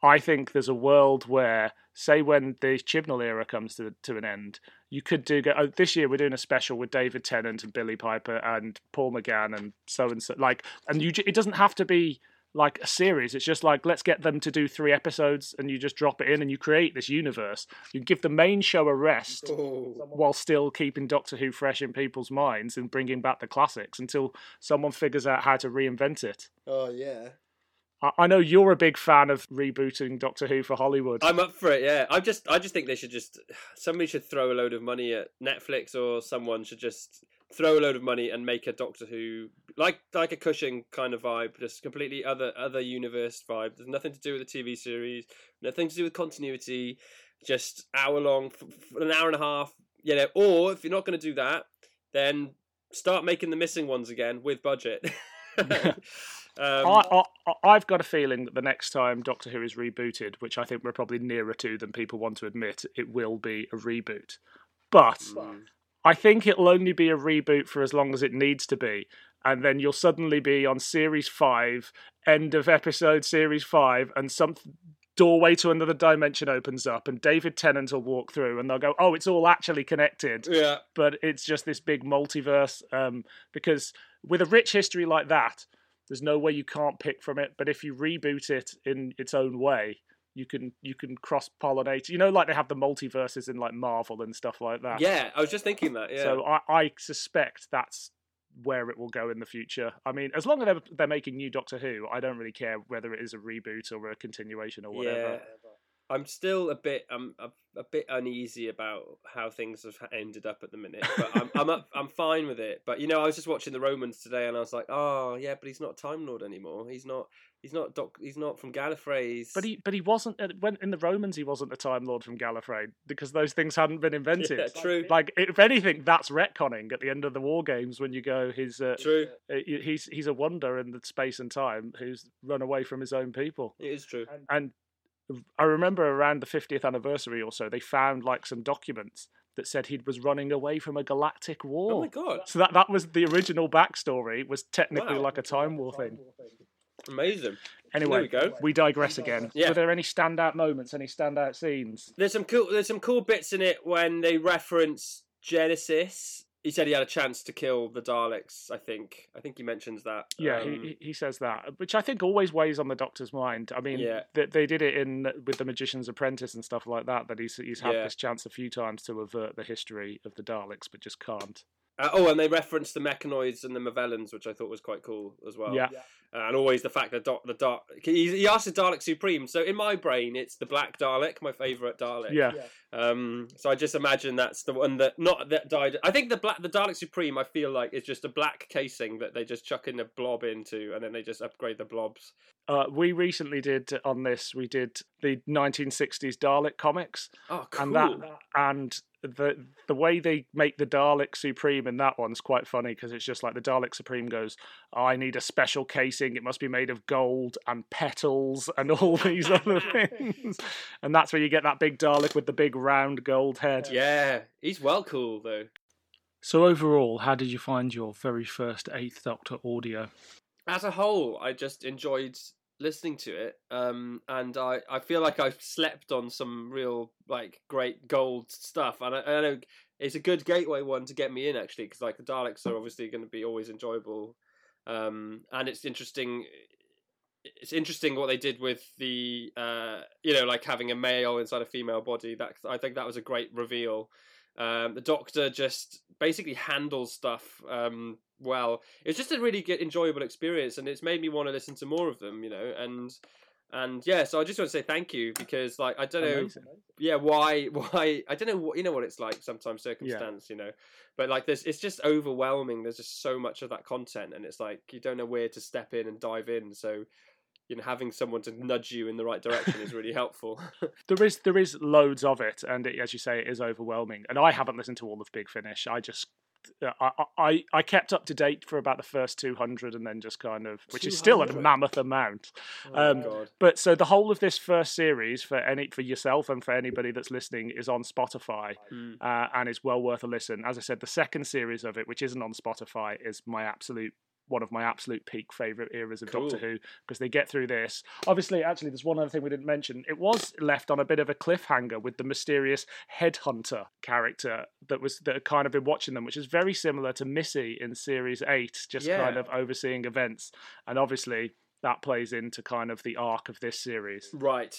I think there's a world where, say, when the Chibnall era comes to to an end, you could do. Go, oh, this year we're doing a special with David Tennant and Billie Piper and Paul McGann and so and so. Like, and you, it doesn't have to be like a series. It's just like let's get them to do three episodes, and you just drop it in, and you create this universe. You give the main show a rest oh. while still keeping Doctor Who fresh in people's minds and bringing back the classics until someone figures out how to reinvent it. Oh yeah. I, know you're a big fan of rebooting Doctor Who for Hollywood. I'm up for it. Yeah, I just I just think they should just somebody should throw a load of money at Netflix or someone should just throw a load of money and make a Doctor Who like like a Cushing kind of vibe, just completely other other universe vibe. There's nothing to do with the TV series, nothing to do with continuity. Just hour long, an hour and a half. You know, or if you're not going to do that, then start making the missing ones again with budget. um, I, I, I've got a feeling that the next time Doctor Who is rebooted, which I think we're probably nearer to than people want to admit, it will be a reboot. But mm, I think it'll only be a reboot for as long as it needs to be. And then you'll suddenly be on series five, end of episode series five, and some doorway to another dimension opens up, and David Tennant will walk through, and they'll go, "Oh, it's all actually connected." yeah, but it's just this big multiverse. Um, because with a rich history like that, there's no way you can't pick from it. But if you reboot it in its own way, you can you can cross pollinate. You know, like they have the multiverses in like Marvel and stuff like that. yeah. I was just thinking that. Yeah. So I, I suspect that's where it will go in the future. I mean, as long as they're, they're making new Doctor Who, I don't really care whether it is a reboot or a continuation or whatever. Yeah. I'm still a bit um a, a bit uneasy about how things have ended up at the minute, but I'm I'm up, I'm fine with it. But you know, I was just watching the Romans today, and I was like, oh yeah, but he's not Time Lord anymore. He's not he's not Doc. He's not from Gallifrey. He's... But he, but he wasn't uh, when in the Romans. He wasn't a Time Lord from Gallifrey because those things hadn't been invented. Yeah, true. Like if anything, that's retconning at the end of the War Games when you go, he's uh, True. uh, he's he's a wonder in the space and time who's run away from his own people. It is true. And I remember around the 50th anniversary or so, they found like some documents that said he was running away from a galactic war. Oh my god, So that that was the original backstory. Was technically Wow. like a time war thing. amazing. Anyway, we go. we digress again. Yeah. Were there any standout moments? Any standout scenes? There's some cool. There's some cool bits in it when they reference Genesis. He said he had a chance to kill the Daleks. I think. I think he mentions that. Yeah, Um, he, he says that, which I think always weighs on the Doctor's mind. I mean, Yeah. they, they did it in with the Magician's Apprentice and stuff like that. That he's he's had Yeah. this chance a few times to avert the history of the Daleks, but just can't. Uh, oh, and they referenced the mechanoids and the Movellans, which I thought was quite cool as well. Yeah. And always the fact that Doc, the Dark he, he asked the Dalek Supreme. So in my brain, it's the Black Dalek, my favorite Dalek. Yeah. Um, so I just imagine that's the one that not that died. I think the black the Dalek Supreme. I feel like is just a black casing that they just chuck in a blob into, and then they just upgrade the blobs. Uh, we recently did on this. We did the 1960s Dalek comics, Oh, cool. and that and the the way they make the Dalek Supreme in that one's quite funny because it's just like the Dalek Supreme goes, "I need a special casing. It must be made of gold and petals and all these other things." And that's where you get that big Dalek with the big round gold head. yeah, he's well cool though. So overall, how did you find your very first Eighth Doctor audio? as a whole, I just enjoyed listening to it, um, and I, I feel like I've slept on some real like great gold stuff, and I, I know it's a good gateway one to get me in actually, because like the Daleks are obviously going to be always enjoyable, um, and it's interesting. It's interesting what they did with the, uh, you know, like having a male inside a female body. That I think that was a great reveal. Um, the Doctor just basically handles stuff um, well. It's just a really good, enjoyable experience, and it's made me want to listen to more of them. You know, and and yeah, so I just want to say thank you because, like, I don't know, Amazing. yeah, why, why? I don't know, what you know what it's like sometimes circumstance, you know, but like, there's, it's just overwhelming. There's just so much of that content, and it's like you don't know where to step in and dive in. So, you know, having someone to nudge you in the right direction is really helpful. There is there is loads of it, and it, as you say, it is overwhelming. And I haven't listened to all of Big Finish. I just I, I I kept up to date for about the first two hundred, and then just kind of, which is still a mammoth amount. oh Um, But so the whole of this first series for any for yourself and for anybody that's listening is on Spotify, Mm. uh, and is well worth a listen. As I said, the second series of it, which isn't on Spotify, is my absolute one of my absolute peak favorite eras of Doctor Who because they get through this. Obviously, actually, there's one other thing we didn't mention. It was left on a bit of a cliffhanger with the mysterious headhunter character that was that had kind of been watching them, which is very similar to Missy in series eight, just kind of overseeing events. And obviously, that plays into kind of the arc of this series. Right.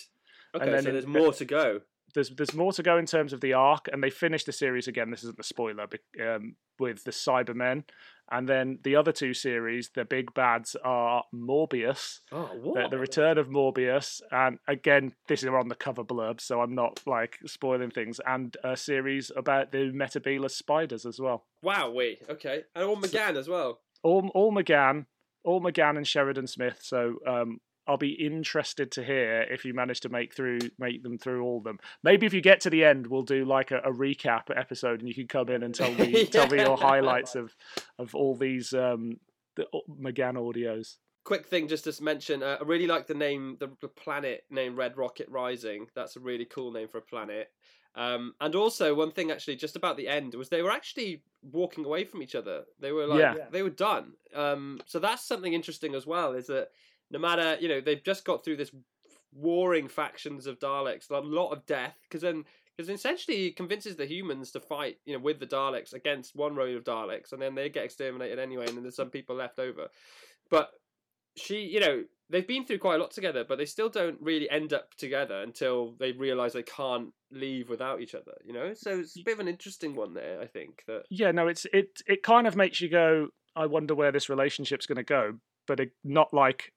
Okay, so there's more to go. There's there's more to go in terms of the arc, and they finished the series again. This isn't the spoiler, but, um, with the Cybermen, and then the other two series, the big bads are Morbius, Oh, the, what? the return of Morbius, and again, this is on the cover blurb, so I'm not like spoiling things, and a series about the Metebelis spiders as well. Wow, we okay. And all McGann as well. All all McGann, all McGann and Sheridan Smith. So um, I'll be interested to hear if you manage to make through make them through all of them. Maybe if you get to the end, we'll do like a, a recap episode, and you can come in and tell me tell me your highlights of of all these um, the McGann audios. Quick thing just to mention, uh, I really like the name, the, the planet named Red Rocket Rising. That's a really cool name for a planet. Um, and also, one thing actually, just about the end, was they were actually walking away from each other. They were like, Yeah. they were done. Um, so that's something interesting as well. Is that no matter you know they've just got through this warring factions of Daleks, a lot of death, because then because essentially he convinces the humans to fight you know with the Daleks against one row of Daleks, and then they get exterminated anyway, and then there's some people left over. But she, you know, they've been through quite a lot together, but they still don't really end up together until they realize they can't leave without each other. You know, so it's a bit of an interesting one there. I think that Yeah, no, it's it it kind of makes you go, I wonder where this relationship's going to go, but it, not like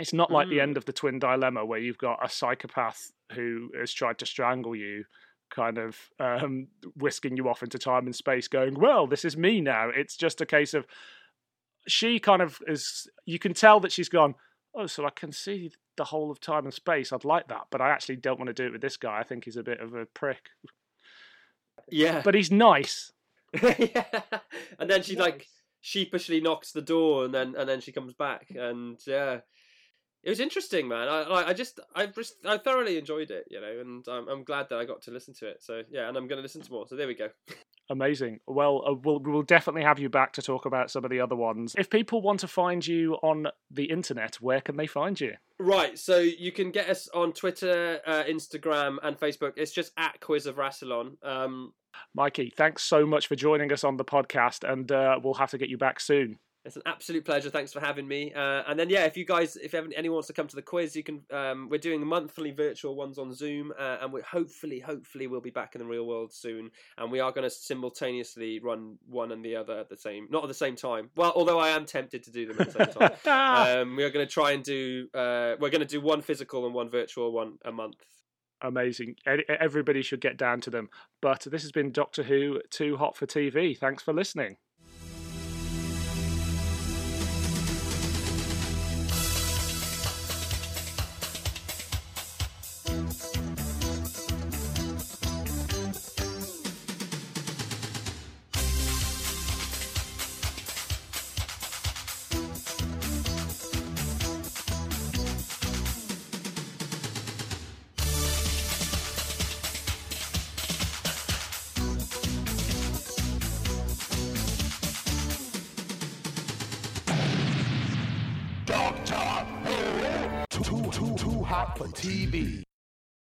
it's not like the Mm. end of the twin dilemma where you've got a psychopath who has tried to strangle you kind of um, whisking you off into time and space going well this is me now. It's just a case of she kind of is you can tell that she's gone oh so i can see the whole of time and space. I'd like that but i actually don't want to do it with this guy. I think he's a bit of a prick. Yeah, but he's nice. Yeah. and then she like sheepishly knocks the door, and then and then she comes back, and yeah. It was interesting, man. I I, I just I just I thoroughly enjoyed it, you know, and I'm I'm glad that I got to listen to it. So yeah, and I'm going to listen to more. So there we go. Amazing. Well, uh, we'll we'll definitely have you back to talk about some of the other ones. If people want to find you on the internet, where can they find you? Right, so you can get us on Twitter, uh, Instagram, and Facebook. It's just at Quiz of Rassilon. Um, Mikey, thanks so much for joining us on the podcast, and uh, we'll have to get you back soon. It's an absolute pleasure. Thanks for having me. Uh, and then, yeah, if you guys, if anyone wants to come to the quiz, you can. Um, we're doing monthly virtual ones on Zoom, uh, and we hopefully, hopefully, we'll be back in the real world soon. And we are going to simultaneously run one and the other at the same, not at the same time. Well, although I am tempted to do them at the same time. um, we are going to try and do. Uh, we're going to do one physical and one virtual one a month. Amazing. Everybody should get down to them. But this has been Doctor Who Too Hot for TV. Thanks for listening.